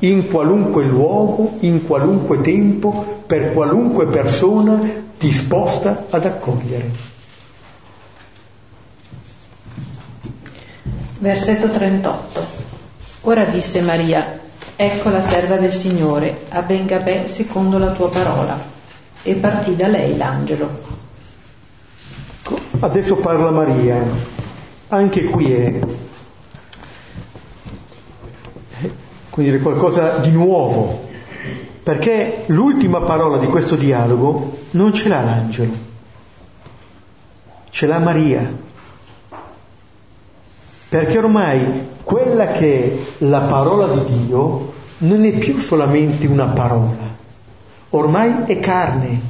in qualunque luogo, in qualunque tempo, per qualunque persona disposta ad accogliere. Versetto 38. Ora disse Maria, ecco la serva del Signore, avvenga me secondo la tua parola. E partì da lei l'angelo. Adesso parla Maria. Anche qui è. Quindi è qualcosa di nuovo, perché l'ultima parola di questo dialogo non ce l'ha l'angelo, ce l'ha Maria, perché ormai quella che è la parola di Dio non è più solamente una parola, ormai è carne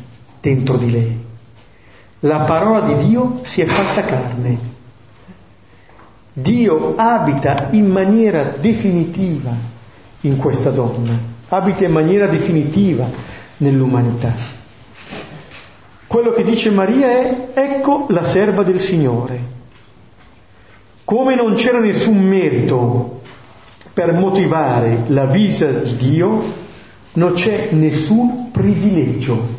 dentro di lei. La parola di Dio si è fatta carne Dio abita in maniera definitiva in questa donna, abita in maniera definitiva nell'umanità. Quello che dice Maria è ecco la serva del Signore. Come non c'era nessun merito per motivare la visita di Dio, non c'è nessun privilegio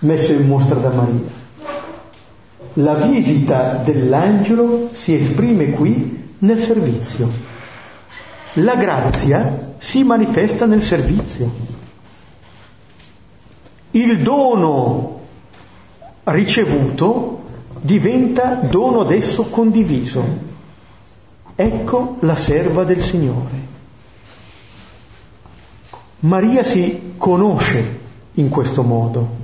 messo in mostra da Maria. La visita dell'angelo si esprime qui nel servizio. La grazia si manifesta nel servizio. Il dono ricevuto diventa dono adesso condiviso. Ecco la serva del Signore. Maria si conosce in questo modo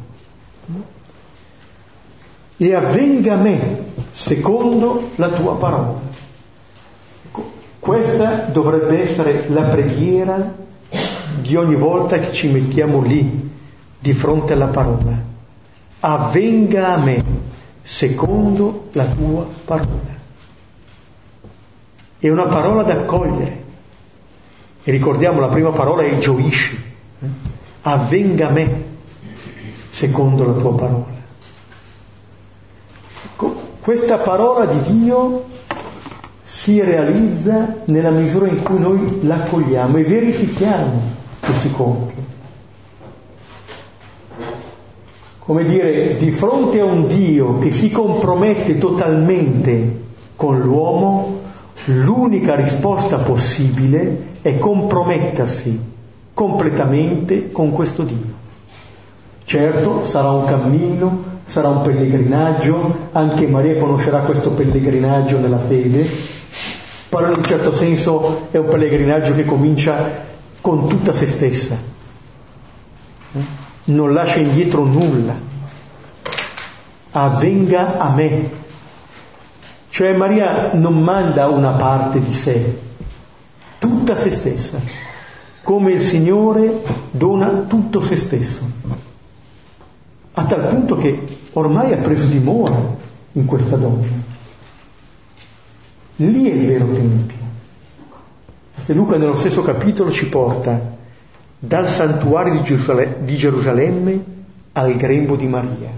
e avvenga a me secondo la tua parola. Ecco, questa dovrebbe essere la preghiera di ogni volta che ci mettiamo lì di fronte alla parola. Avvenga a me secondo la tua parola. È una parola da accogliere. E ricordiamo la prima parola è gioisci. Avvenga a me secondo la tua parola. Questa parola di Dio si realizza nella misura in cui noi l'accogliamo e verifichiamo che si compie. Come dire, di fronte a un Dio che si compromette totalmente con l'uomo, l'unica risposta possibile è compromettersi completamente con questo Dio. Certo, sarà un cammino, sarà un pellegrinaggio, anche Maria conoscerà questo pellegrinaggio nella fede, però in un certo senso è un pellegrinaggio che comincia con tutta se stessa, non lascia indietro nulla, avvenga a me. Cioè Maria non manda una parte di sé, tutta se stessa, come il Signore dona tutto se stesso. A tal punto che ormai ha preso dimora in questa donna. Lì è il vero Tempio. E Luca nello stesso capitolo ci porta dal santuario di, Gerusale- di Gerusalemme al grembo di Maria,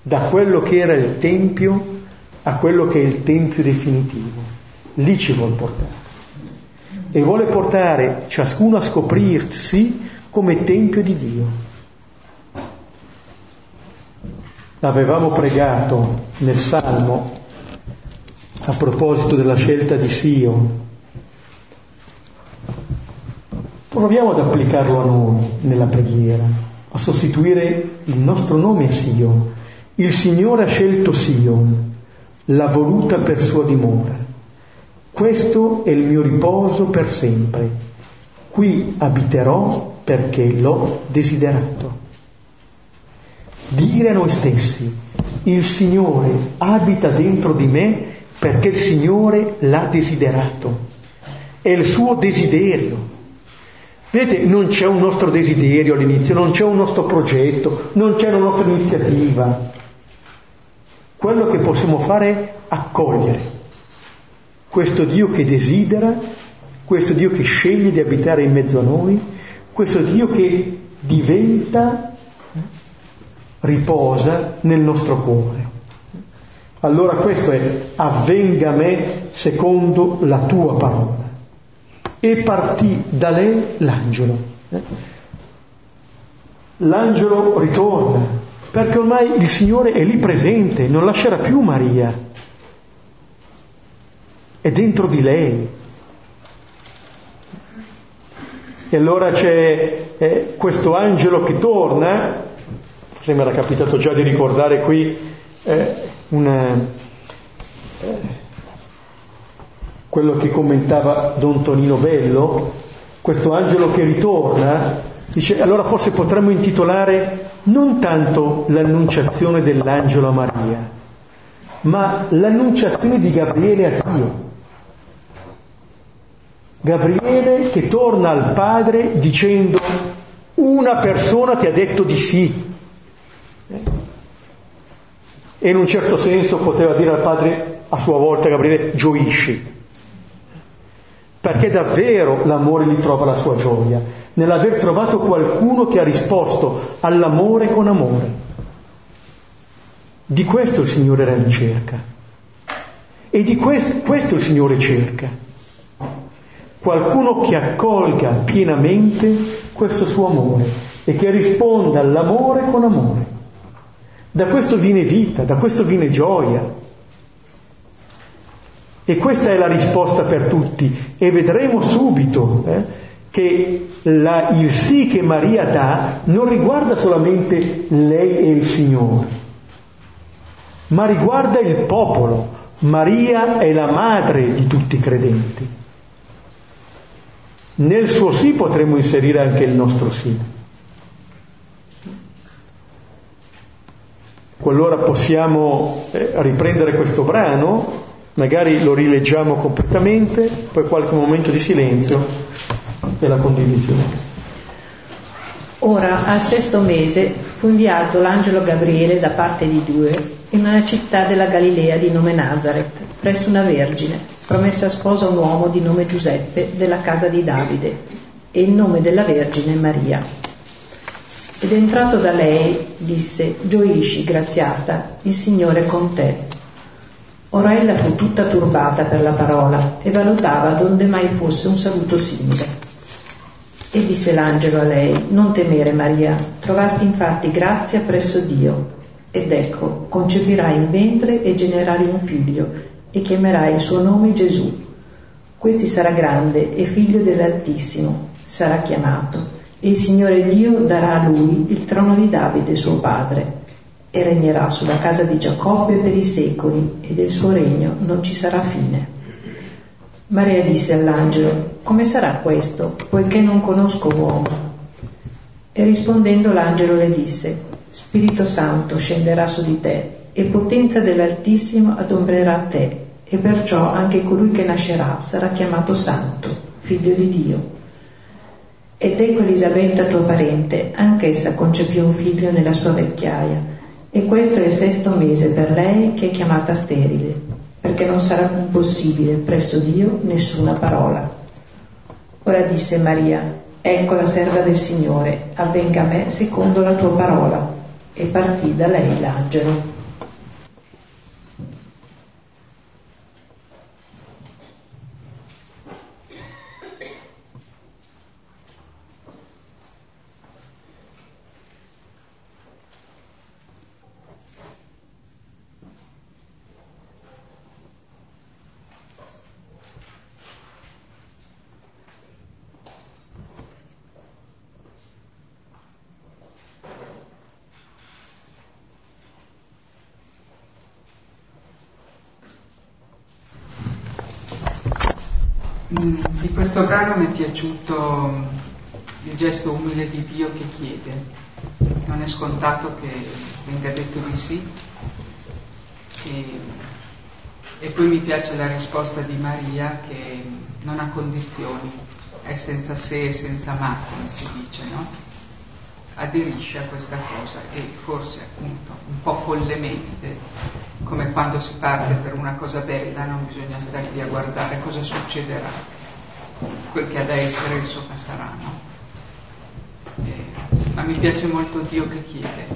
da quello che era il Tempio a quello che è il Tempio definitivo. Lì ci vuole portare. E vuole portare ciascuno a scoprirsi come Tempio di Dio avevamo pregato nel Salmo a proposito della scelta di Sio, Proviamo ad applicarlo a noi nella preghiera, a sostituire il nostro nome a Sion. Il Signore ha scelto Sion, l'ha voluta per sua dimora. Questo è il mio riposo per sempre. Qui abiterò perché l'ho desiderato. Dire a noi stessi, il Signore abita dentro di me perché il Signore l'ha desiderato. È il suo desiderio. Vedete, non c'è un nostro desiderio all'inizio, non c'è un nostro progetto, non c'è una nostra iniziativa. Quello che possiamo fare è accogliere questo Dio che desidera, questo Dio che sceglie di abitare in mezzo a noi, questo Dio che diventa, riposa nel nostro cuore. Allora questo è avvenga a me secondo la tua parola. E partì da lei l'angelo. L'angelo ritorna, perché ormai il Signore è lì presente, non lascerà più Maria, è dentro di lei. E allora c'è eh, questo angelo che torna, forse mi era capitato già di ricordare qui eh, una, eh, quello che commentava Don Tonino Bello, questo angelo che ritorna, dice allora forse potremmo intitolare non tanto l'annunciazione dell'angelo a Maria, ma l'annunciazione di Gabriele a Dio. Gabriele che torna al padre dicendo una persona ti ha detto di sì. E in un certo senso poteva dire al padre a sua volta Gabriele gioisci, perché davvero l'amore gli trova la sua gioia, nell'aver trovato qualcuno che ha risposto all'amore con amore. Di questo il Signore era in cerca. E di questo, questo il Signore cerca qualcuno che accolga pienamente questo suo amore e che risponda all'amore con amore. Da questo viene vita, da questo viene gioia. E questa è la risposta per tutti e vedremo subito eh, che la, il sì che Maria dà non riguarda solamente lei e il Signore, ma riguarda il popolo. Maria è la madre di tutti i credenti. Nel suo sì potremmo inserire anche il nostro sì. Qualora possiamo eh, riprendere questo brano, magari lo rileggiamo completamente, poi qualche momento di silenzio e la condivisione. Ora, al sesto mese, fu inviato l'angelo Gabriele da parte di Dio in una città della Galilea di nome Nazareth, presso una vergine promessa sposa un uomo di nome Giuseppe della casa di Davide e il nome della Vergine Maria. Ed entrato da lei disse, gioisci, graziata, il Signore è con te. Ora ella fu tutta turbata per la parola e valutava donde mai fosse un saluto simile. E disse l'angelo a lei, non temere Maria, trovasti infatti grazia presso Dio, ed ecco, concepirai in ventre e generai un figlio, e chiamerà il suo nome Gesù. Questi sarà grande e figlio dell'Altissimo, sarà chiamato, il Signore Dio darà a lui il trono di Davide suo padre, e regnerà sulla casa di Giacobbe per i secoli, e del suo regno non ci sarà fine. Maria disse all'angelo, come sarà questo, poiché non conosco uomo? E rispondendo l'angelo le disse, Spirito Santo scenderà su di te e potenza dell'Altissimo adombrerà te, e perciò anche colui che nascerà sarà chiamato Santo, figlio di Dio. Ed ecco Elisabetta tua parente, anch'essa concepì un figlio nella sua vecchiaia, e questo è il sesto mese per lei che è chiamata sterile, perché non sarà possibile presso Dio nessuna parola. Ora disse Maria, ecco la serva del Signore, avvenga a me secondo la tua parola. E partì da lei l'angelo. Di questo brano mi è piaciuto il gesto umile di Dio che chiede. Non è scontato che venga detto di sì. E, e poi mi piace la risposta di Maria che non ha condizioni, è senza se e senza ma, come si dice, no? aderisce a questa cosa e forse appunto un po' follemente, come quando si parte per una cosa bella, non bisogna stare lì a guardare cosa succederà, quel che ha da essere insomma sarà, no? eh, ma mi piace molto Dio che chiede,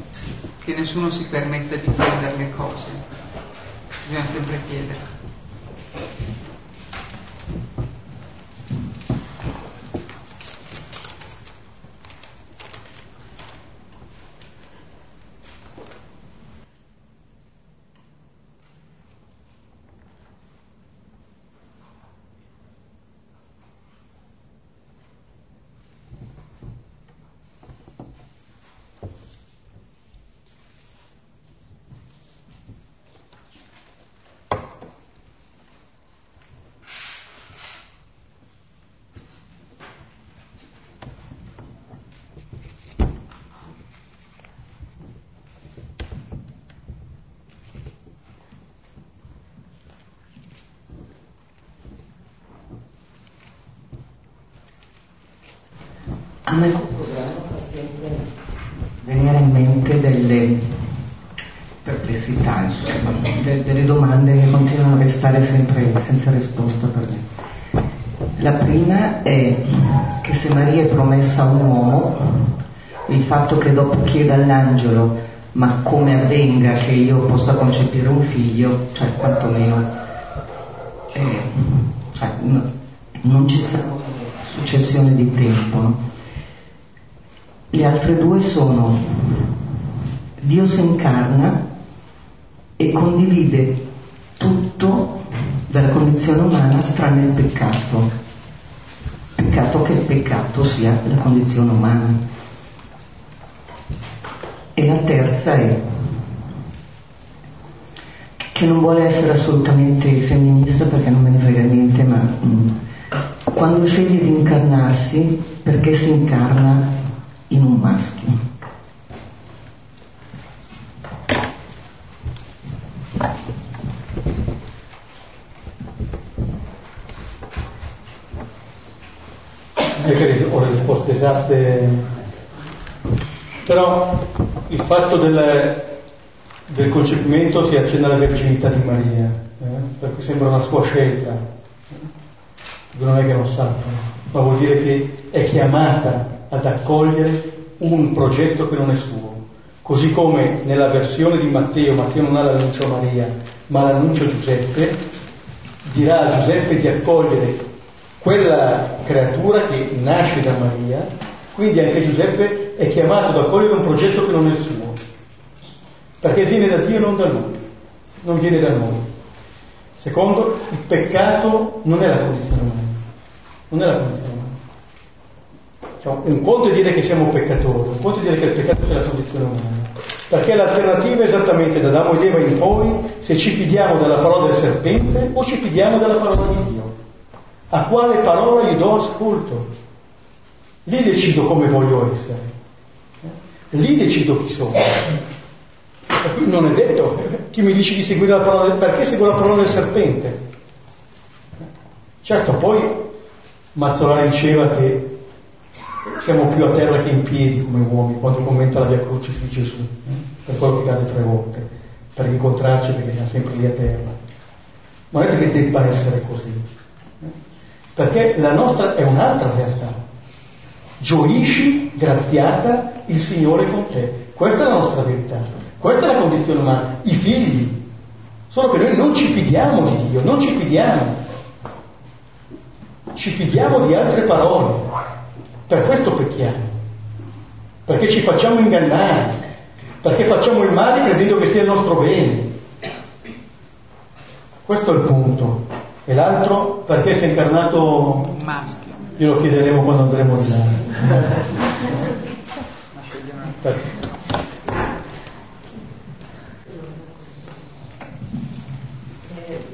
che nessuno si permetta di chiedere le cose, bisogna sempre chiedere. Me questo brano fa sempre venire in mente delle perplessità, insomma, de- delle domande che continuano a restare sempre senza risposta per me. La prima è che se Maria è promessa a un uomo, il fatto che dopo chieda all'angelo ma come avvenga che io possa concepire un figlio, cioè quantomeno eh, cioè, no, non ci sarà successione di tempo. No? Le altre due sono Dio si incarna e condivide tutto della condizione umana tranne il peccato. Peccato che il peccato sia la condizione umana. E la terza è che non vuole essere assolutamente femminista perché non me ne frega niente, ma mh, mm, quando sceglie di incarnarsi, perché si incarna in un maschio. È che ho le risposte esatte, però il fatto del, del concepimento si accenna alla verginità di Maria, eh? per cui sembra una sua scelta, non è che non sappia, ma vuol dire che è chiamata ad accogliere un progetto che non è suo. Così come nella versione di Matteo, Matteo non ha l'annuncio a Maria, ma l'annuncio a Giuseppe, dirà a Giuseppe di accogliere quella creatura che nasce da Maria, quindi anche Giuseppe è chiamato ad accogliere un progetto che non è suo, perché viene da Dio e non da lui, non viene da noi. Secondo, il peccato non è la condizione umana, non è la condizione. Cioè, un conto è dire che siamo peccatori, un conto è dire che il peccato sia la condizione umana. Perché l'alternativa è esattamente da Adamo ed Eva in poi se ci fidiamo della parola del serpente o ci fidiamo della parola di Dio. A quale parola gli do ascolto? Lì decido come voglio essere. Lì decido chi sono. E qui non è detto chi mi dice di seguire la parola del... perché seguo la parola del serpente. Certo, poi Mazzolari diceva che siamo più a terra che in piedi come uomini quando commenta la Via Crucis di Gesù, eh? per quello che cade tre volte, per incontrarci perché siamo sempre lì a terra. Ma non è che debba essere così, eh? perché la nostra è un'altra realtà. Gioisci, graziata, il Signore con te. Questa è la nostra verità, questa è la condizione umana, i figli. Solo che noi non ci fidiamo di Dio, non ci fidiamo. Ci fidiamo di altre parole. Per questo pecchiamo, perché ci facciamo ingannare, perché facciamo il male credendo che sia il nostro bene. Questo è il punto. E l'altro, perché si è incarnato un maschio? Glielo chiederemo quando andremo a là.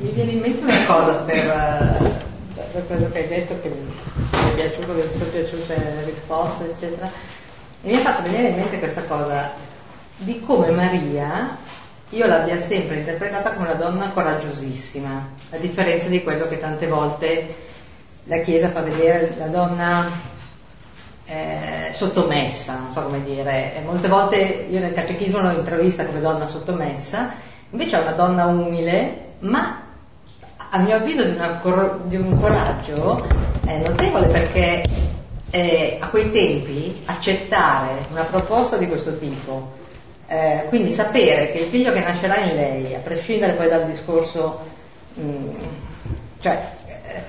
Mi viene in mente una cosa per, per quello che hai detto, che è piaciuto, mi sono piaciute le risposte, eccetera. E mi ha fatto venire in mente questa cosa di come Maria io l'abbia sempre interpretata come una donna coraggiosissima, a differenza di quello che tante volte la Chiesa fa vedere la donna eh, sottomessa, non so come dire. E molte volte io nel catechismo l'ho intravista come donna sottomessa, invece è una donna umile, ma a mio avviso di, una, di un coraggio eh, notevole perché eh, a quei tempi accettare una proposta di questo tipo, eh, quindi sapere che il figlio che nascerà in lei, a prescindere poi dal discorso, mh, mm, cioè eh,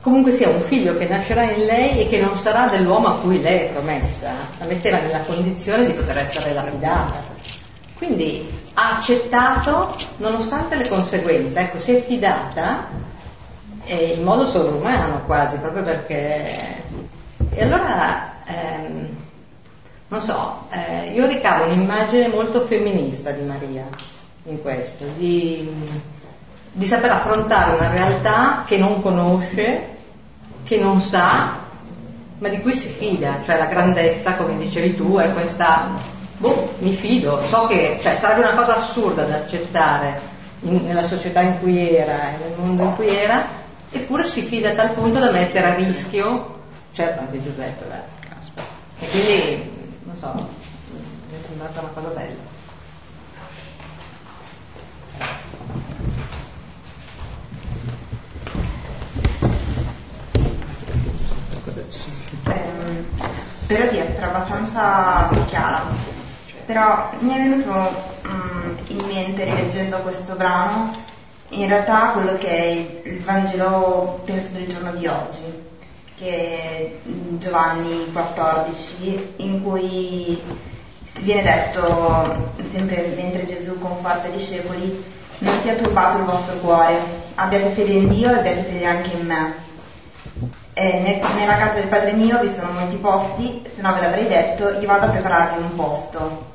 comunque sia un figlio che nascerà in lei e che non sarà dell'uomo a cui lei è promessa, la metteva nella condizione di poter essere lapidata. Quindi ha accettato nonostante le conseguenze, ecco, si è fidata eh, in modo sovrumano quasi, proprio perché... E allora, ehm, non so, eh, io ricavo un'immagine molto femminista di Maria in questo, di, di saper affrontare una realtà che non conosce, che non sa, ma di cui si fida, cioè la grandezza, come dicevi tu, è questa boh, mi fido, so che cioè, sarebbe una cosa assurda da accettare in, nella società in cui era e nel mondo in cui era, eppure si fida a tal punto da mettere a rischio, certo anche Giuseppe, beh. e quindi, non so, mi è sembrata una cosa bella. Eh, spero di essere abbastanza chiara però mi è venuto um, in mente rileggendo questo brano in realtà quello che è il Vangelo penso del giorno di oggi che è Giovanni 14 in cui viene detto sempre mentre Gesù conforta i discepoli non sia turbato il vostro cuore abbiate fede in Dio e abbiate fede anche in me. Nel, nella casa del Padre mio vi sono molti posti se no ve l'avrei detto io vado a prepararvi un posto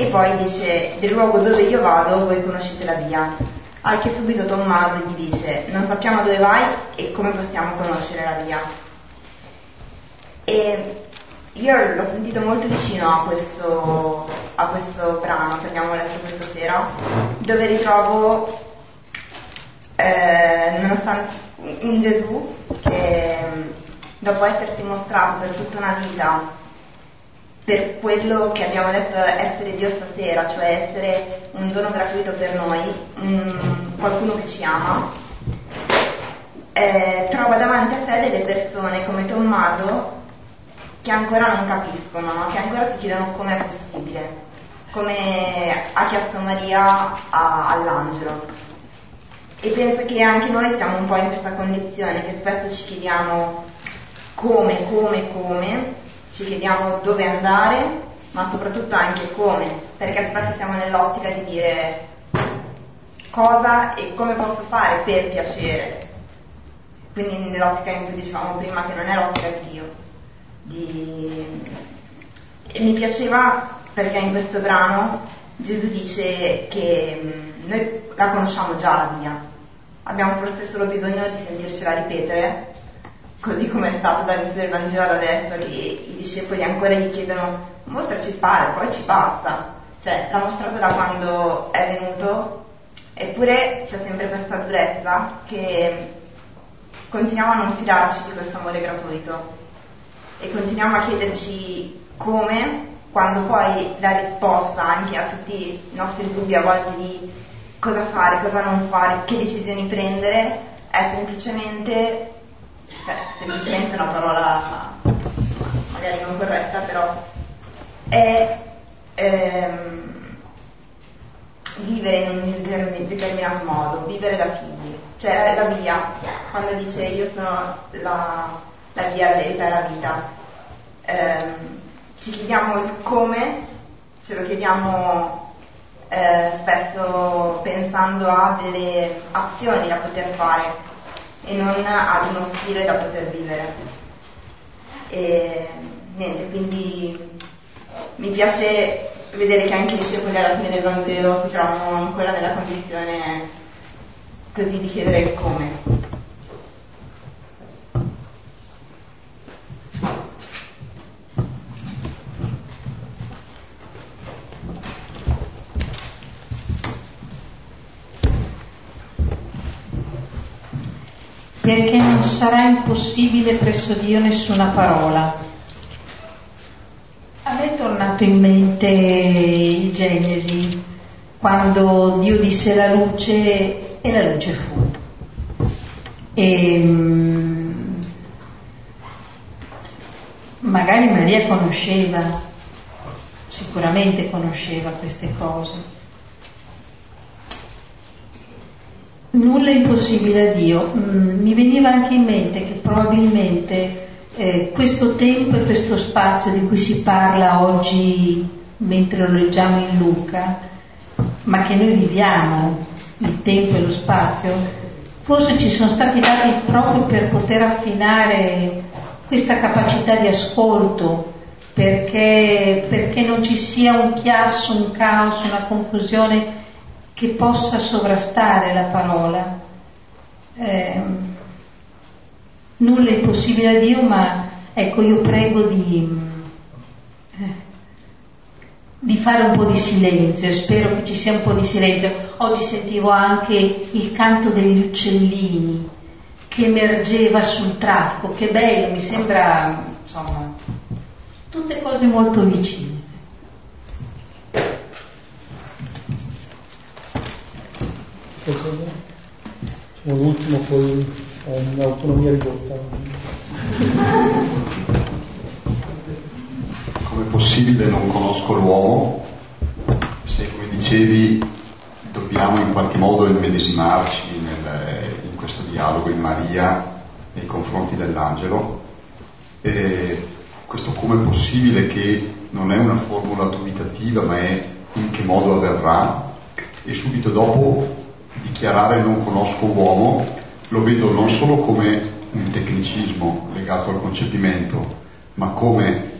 e poi dice del luogo dove io vado voi conoscete la via. Al che subito Tommaso gli dice non sappiamo dove vai e come possiamo conoscere la via. E io l'ho sentito molto vicino a questo, a questo brano che abbiamo letto questa sera, dove ritrovo eh, un Gesù che dopo essersi mostrato per tutta una vita per quello che abbiamo detto essere Dio stasera, cioè essere un dono gratuito per noi, um, qualcuno che ci ama, eh, trova davanti a sé delle persone come Tommaso che ancora non capiscono, no? che ancora si chiedono com'è possibile, come ha chiesto Maria a, all'angelo. E penso che anche noi siamo un po' in questa condizione, che spesso ci chiediamo come, come, come, ci chiediamo dove andare, ma soprattutto anche come, perché spesso siamo nell'ottica di dire cosa e come posso fare per piacere. Quindi nell'ottica in cui dicevamo prima che non è l'ottica di Dio. Di... E mi piaceva perché in questo brano Gesù dice che mm, noi la conosciamo già la via, abbiamo forse solo bisogno di sentircela ripetere così come è stato dall'inizio del Vangelo ad adesso, che i discepoli ancora gli chiedono mostraci il Padre, poi ci basta. Cioè, l'ha mostrato da quando è venuto, eppure c'è sempre questa durezza che continuiamo a non fidarci di questo amore gratuito e continuiamo a chiederci come, quando poi la risposta anche a tutti i nostri dubbi a volte di cosa fare, cosa non fare, che decisioni prendere, è semplicemente cioè, semplicemente una parola magari non corretta, però è ehm, vivere in un determinato modo, vivere da figli, cioè la via, quando dice io sono la, la via vera la vita, ehm, ci chiediamo il come, ce lo chiediamo eh, spesso pensando a delle azioni da poter fare e non ad uno stile da poter vivere. E niente, quindi mi piace vedere che anche i discepoli alla fine del Vangelo si trovano ancora nella condizione così di chiedere come. Perché non sarà impossibile presso Dio nessuna parola. A me è tornato in mente il Genesi, quando Dio disse la luce e la luce fu. E, mm, magari Maria conosceva, sicuramente conosceva queste cose Nulla è impossibile a Dio. Mm, mi veniva anche in mente che probabilmente eh, questo tempo e questo spazio di cui si parla oggi mentre lo leggiamo in Luca, ma che noi viviamo, il tempo e lo spazio, forse ci sono stati dati proprio per poter affinare questa capacità di ascolto, perché, perché non ci sia un chiasso, un caos, una confusione che possa sovrastare la parola. Eh, nulla è possibile a Dio, ma ecco, io prego di, eh, di fare un po' di silenzio, spero che ci sia un po' di silenzio. Oggi sentivo anche il canto degli uccellini che emergeva sul traffico, che bello, mi sembra, insomma, tutte cose molto vicine. Sono l'ultimo, poi ho un'autonomia ridotta. Come è possibile non conosco l'uomo se, come dicevi, dobbiamo in qualche modo immedesimarci in questo dialogo in Maria nei confronti dell'angelo? E questo come è possibile che non è una formula dubitativa ma è in che modo avverrà e subito dopo dichiarare non conosco l'uomo lo vedo non solo come un tecnicismo legato al concepimento, ma come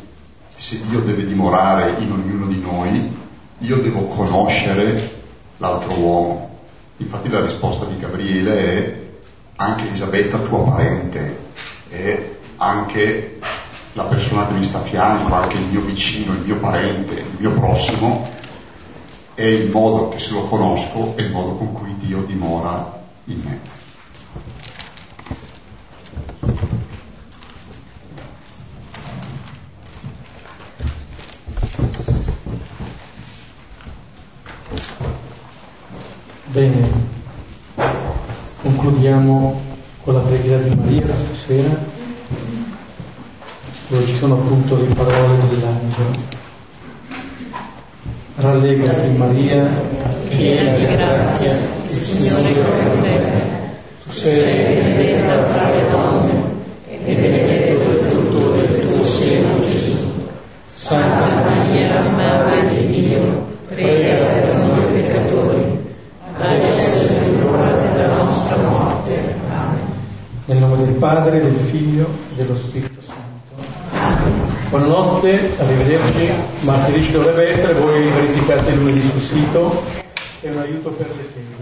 se Dio deve dimorare in ognuno di noi, io devo conoscere l'altro uomo. Infatti la risposta di Gabriele è anche Elisabetta tua parente, è anche la persona che mi sta a fianco, anche il mio vicino, il mio parente, il mio prossimo, è il modo che se lo conosco, è il modo con cui Dio dimora in me. Bene, concludiamo con la preghiera di Maria stasera, dove ci sono appunto le parole dell'angelo. Rallegrati Maria, piena di grazia, il Signore è con te. Tu sei benedetta tra le donne e benedetto il frutto del tuo seno Gesù. Santa Maria, Madre di Dio, prega per noi peccatori, adesso è l'ora della nostra morte. Amen. Nel nome del Padre, del Figlio e dello Spirito. Buonanotte, arrivederci. Martedì ci dovrebbe essere, voi verificate lunedì sul sito, è un aiuto per le sedie.